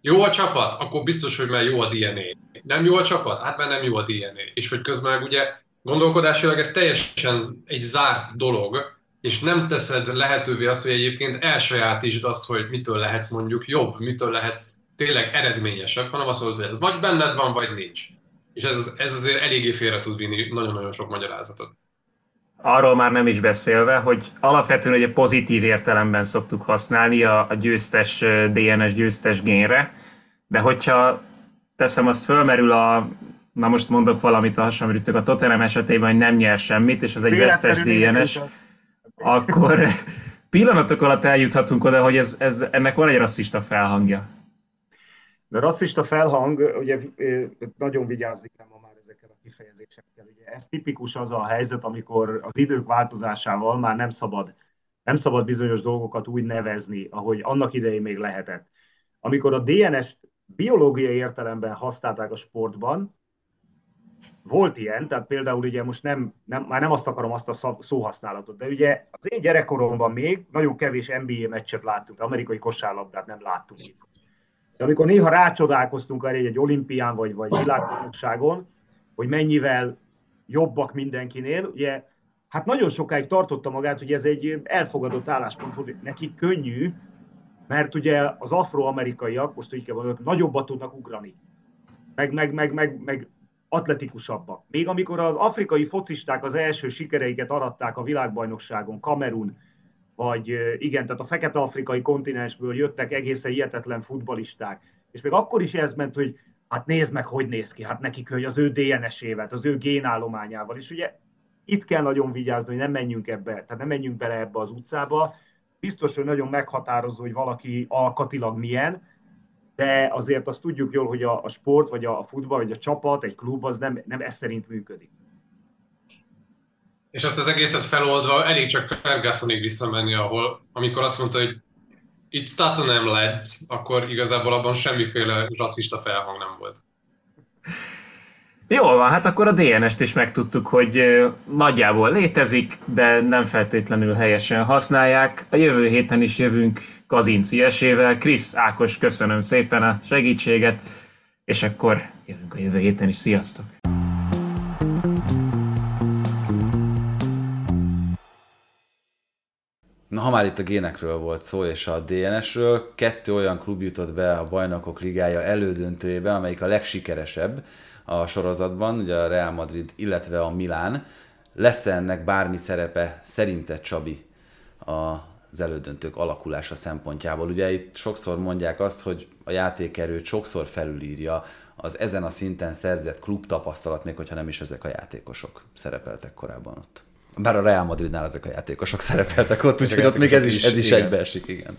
Speaker 6: Jó a csapat, akkor biztos, hogy már jó a DNA. Nem jó a csapat? Hát mert nem jó a DNA. És hogy közben ugye gondolkodásilag ez teljesen egy zárt dolog, és nem teszed lehetővé azt, hogy egyébként elsajátítsd azt, hogy mitől lehetsz mondjuk jobb, mitől lehetsz tényleg eredményesebb, hanem azt mondod, hogy ez vagy benned van, vagy nincs. És ez, ez azért eléggé félre tud vinni nagyon-nagyon sok magyarázatot.
Speaker 5: Arról már nem is beszélve, hogy alapvetően egy pozitív értelemben szoktuk használni a, a győztes DNS győztes génre, de hogyha teszem, azt fölmerül a, na most mondok valamit a hasonlítők a Tottenham esetében, hogy nem nyer semmit, és az egy vesztes DNS, akkor pillanatok alatt eljuthatunk oda, hogy ez, ez, ennek van egy rasszista felhangja.
Speaker 7: De rasszista felhang, ugye nagyon vigyázni kell ma már ezekkel a kifejezésekkel. Ez tipikus az a helyzet, amikor az idők változásával már nem szabad, nem szabad bizonyos dolgokat úgy nevezni, ahogy annak idején még lehetett. Amikor a DNS-t biológiai értelemben használták a sportban, volt ilyen, tehát például ugye most nem, nem, már nem azt akarom azt a szóhasználatot, de ugye az én gyerekkoromban még nagyon kevés NBA meccset láttunk, amerikai kosárlabdát nem láttunk. De amikor néha rácsodálkoztunk erre egy olimpián vagy, vagy világbajnokságon, hogy mennyivel jobbak mindenkinél, ugye hát nagyon sokáig tartotta magát, hogy ez egy elfogadott álláspont, hogy neki könnyű, mert ugye az afroamerikaiak, most így kell nagyobbat tudnak ugrani. Meg, meg, meg, meg, meg atletikusabbak. Még amikor az afrikai focisták az első sikereiket aratták a világbajnokságon, Kamerun, vagy igen, tehát a fekete-afrikai kontinensből jöttek egészen hihetetlen futbalisták. És még akkor is ez ment, hogy hát nézd meg, hogy néz ki, hát nekik hogy az ő DNS-ével, az ő génállományával. És ugye itt kell nagyon vigyázni, hogy nem menjünk ebbe, tehát nem menjünk bele ebbe az utcába. Biztos, hogy nagyon meghatározó, hogy valaki alkatilag milyen, de azért azt tudjuk jól, hogy a, a sport, vagy a, futball, vagy a csapat, egy klub, az nem, nem ez szerint működik.
Speaker 6: És azt az egészet feloldva elég csak Fergusonig visszamenni, ahol, amikor azt mondta, hogy it's Tottenham lads, akkor igazából abban semmiféle rasszista felhang nem volt.
Speaker 5: Jól van, hát akkor a DNS-t is megtudtuk, hogy nagyjából létezik, de nem feltétlenül helyesen használják. A jövő héten is jövünk Kazinci esével. Krisz, Ákos, köszönöm szépen a segítséget, és akkor jövünk a jövő héten is. Sziasztok!
Speaker 2: Na, ha már itt a génekről volt szó, és a DNS-ről, kettő olyan klub jutott be a Bajnokok Ligája elődöntőjébe, amelyik a legsikeresebb a sorozatban, ugye a Real Madrid, illetve a Milán. Lesz ennek bármi szerepe szerinted, Csabi, az elődöntők alakulása szempontjából? Ugye itt sokszor mondják azt, hogy a játékerőt sokszor felülírja az ezen a szinten szerzett klub tapasztalat, még hogyha nem is ezek a játékosok szerepeltek korábban ott. Bár a Real Madridnál ezek a játékosok szerepeltek ott, úgyhogy ott még ez is, ez is egybeesik, igen.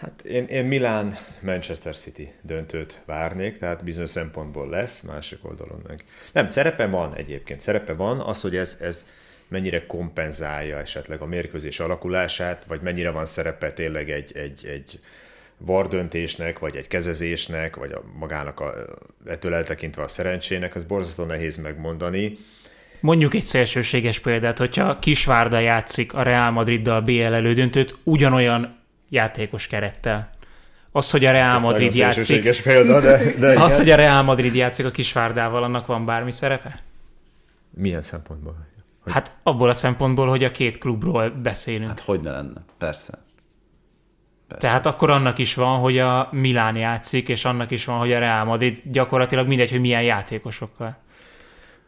Speaker 3: Hát én, én Milán Manchester City döntőt várnék, tehát bizonyos szempontból lesz, másik oldalon meg. Nem, szerepe van egyébként, szerepe van az, hogy ez, ez mennyire kompenzálja esetleg a mérkőzés alakulását, vagy mennyire van szerepe tényleg egy, egy, egy vardöntésnek, vagy egy kezezésnek, vagy a magának a, ettől eltekintve a szerencsének, az borzasztó nehéz megmondani.
Speaker 4: Mondjuk egy szélsőséges példát, hogyha Kisvárda játszik a Real Madriddal BL elődöntőt, ugyanolyan játékos kerettel. Az, hogy a Real Madrid játszik...
Speaker 3: Példa, de, de
Speaker 4: az, hogy a Real Madrid játszik a Kisvárdával, annak van bármi szerepe?
Speaker 3: Milyen szempontból?
Speaker 4: Hogy... Hát abból a szempontból, hogy a két klubról beszélünk.
Speaker 2: Hát hogy ne lenne, persze.
Speaker 4: Persze. Tehát akkor annak is van, hogy a Milán játszik, és annak is van, hogy a Real Madrid gyakorlatilag mindegy, hogy milyen játékosokkal.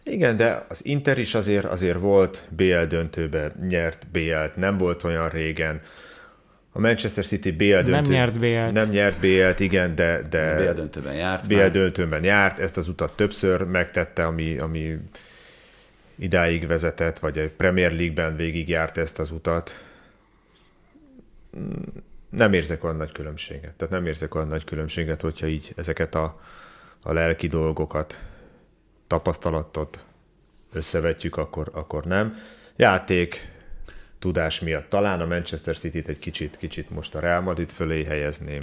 Speaker 3: Igen, de az Inter is azért, azért volt BL döntőbe, nyert BL-t, nem volt olyan régen. A Manchester City BL döntő...
Speaker 4: Nem nyert BL-t.
Speaker 3: Nem nyert BL-t, igen, de... de
Speaker 2: BL döntőben járt.
Speaker 3: BL döntőben járt, ezt az utat többször megtette, ami, ami idáig vezetett, vagy a Premier League-ben végigjárt ezt az utat. Nem érzek olyan nagy különbséget. Tehát nem érzek olyan nagy különbséget, hogyha így ezeket a, a lelki dolgokat, tapasztalatot összevetjük, akkor, akkor nem. Játék, tudás miatt. Talán a Manchester City-t egy kicsit, kicsit most a Real Madrid fölé helyezném.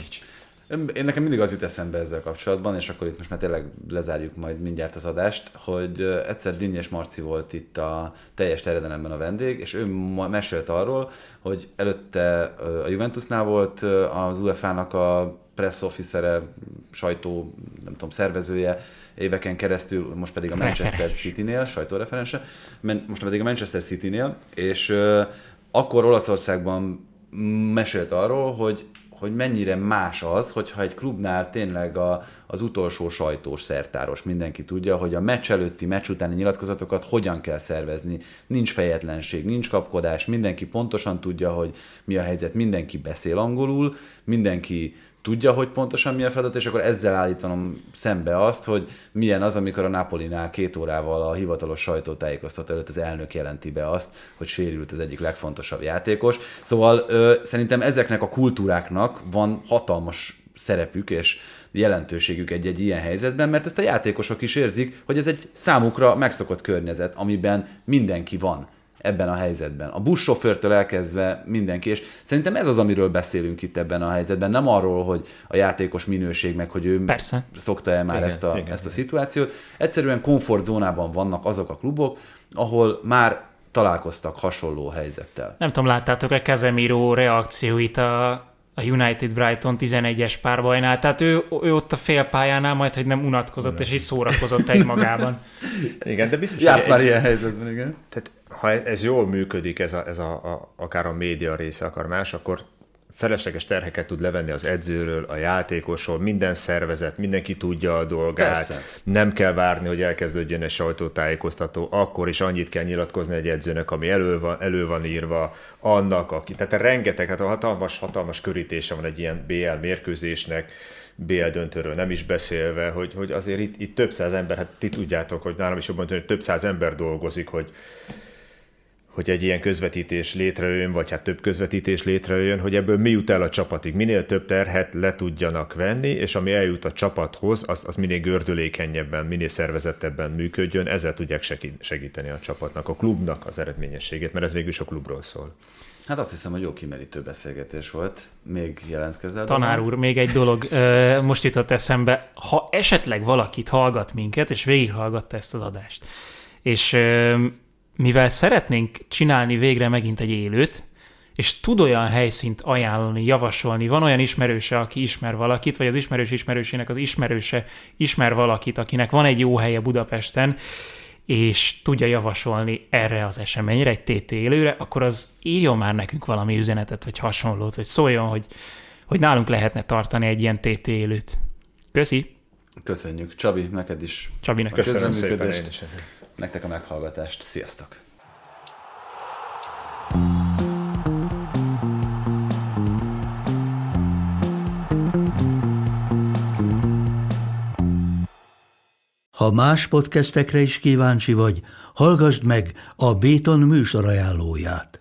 Speaker 2: Én nekem mindig az jut eszembe ezzel kapcsolatban, és akkor itt most már tényleg lezárjuk majd mindjárt az adást, hogy egyszer Dinnyes Marci volt itt a teljes terjedelemben a vendég, és ő mesélt arról, hogy előtte a Juventusnál volt az UEFA-nak a press officere, sajtó, nem tudom, szervezője éveken keresztül, most pedig a Manchester
Speaker 4: Referens.
Speaker 2: City-nél, sajtóreferense, most pedig a Manchester City-nél, és akkor Olaszországban mesélt arról, hogy hogy mennyire más az, hogyha egy klubnál tényleg a, az utolsó sajtós szertáros mindenki tudja, hogy a meccs előtti, meccs utáni nyilatkozatokat hogyan kell szervezni. Nincs fejetlenség, nincs kapkodás, mindenki pontosan tudja, hogy mi a helyzet, mindenki beszél angolul, mindenki tudja, hogy pontosan mi a feladat, és akkor ezzel állítanom szembe azt, hogy milyen az, amikor a Napolinál két órával a hivatalos sajtótájékoztató előtt az elnök jelenti be azt, hogy sérült az egyik legfontosabb játékos. Szóval ö, szerintem ezeknek a kultúráknak van hatalmas szerepük és jelentőségük egy-egy ilyen helyzetben, mert ezt a játékosok is érzik, hogy ez egy számukra megszokott környezet, amiben mindenki van ebben a helyzetben. A buszsofőrtől elkezdve mindenki, és szerintem ez az, amiről beszélünk itt ebben a helyzetben, nem arról, hogy a játékos minőség, meg hogy ő
Speaker 4: Persze.
Speaker 2: szokta-e már
Speaker 3: Igen,
Speaker 2: ezt, a,
Speaker 3: igen,
Speaker 2: ezt a szituációt. Egyszerűen komfortzónában vannak azok a klubok, ahol már találkoztak hasonló helyzettel.
Speaker 4: Nem tudom, láttátok-e Casemiro reakcióit a, a United Brighton 11-es párbajnál, tehát ő, ő ott a félpályánál majd, hogy nem unatkozott, és így szórakozott egy magában.
Speaker 3: Igen, de biztos,
Speaker 2: Járt
Speaker 3: hogy
Speaker 2: már
Speaker 3: egy,
Speaker 2: ilyen helyzetben, igen.
Speaker 3: tehát, ha ez jól működik, ez, a, ez a, a, akár a média része, akár más, akkor felesleges terheket tud levenni az edzőről, a játékosról, minden szervezet, mindenki tudja a dolgát,
Speaker 2: Persze.
Speaker 3: nem kell várni, hogy elkezdődjön egy sajtótájékoztató, akkor is annyit kell nyilatkozni egy edzőnek, ami elő van, elő van írva, annak, aki, tehát rengeteg, hát a hatalmas, hatalmas körítése van egy ilyen BL mérkőzésnek, BL döntőről nem is beszélve, hogy, hogy azért itt, itt több száz ember, hát ti tudjátok, hogy nálam is jobban hogy több száz ember dolgozik, hogy, hogy egy ilyen közvetítés létrejöjjön, vagy hát több közvetítés létrejöjjön, hogy ebből mi jut el a csapatig. Minél több terhet le tudjanak venni, és ami eljut a csapathoz, az, az minél gördülékenyebben, minél szervezettebben működjön, ezzel tudják segí- segíteni a csapatnak, a klubnak az eredményességét, mert ez végül is a klubról szól.
Speaker 2: Hát azt hiszem, hogy jó kimerítő beszélgetés volt. Még jelentkezel?
Speaker 4: Tanár úr, még egy dolog most jutott eszembe. Ha esetleg valakit hallgat minket, és végighallgatta ezt az adást, és mivel szeretnénk csinálni végre megint egy élőt, és tud olyan helyszínt ajánlani, javasolni, van olyan ismerőse, aki ismer valakit, vagy az ismerős ismerősének az ismerőse ismer valakit, akinek van egy jó helye Budapesten, és tudja javasolni erre az eseményre, egy TT élőre, akkor az írjon már nekünk valami üzenetet, vagy hasonlót, vagy szóljon, hogy, hogy nálunk lehetne tartani egy ilyen TT élőt. Köszi,
Speaker 2: Köszönjük. Csabi, neked is
Speaker 4: Csabinak.
Speaker 2: a
Speaker 3: Köszönöm szépen
Speaker 2: közreműködést,
Speaker 3: én is.
Speaker 2: Nektek a meghallgatást. Sziasztok!
Speaker 8: Ha más podcastekre is kíváncsi vagy, hallgassd meg a Béton műsor ajánlóját.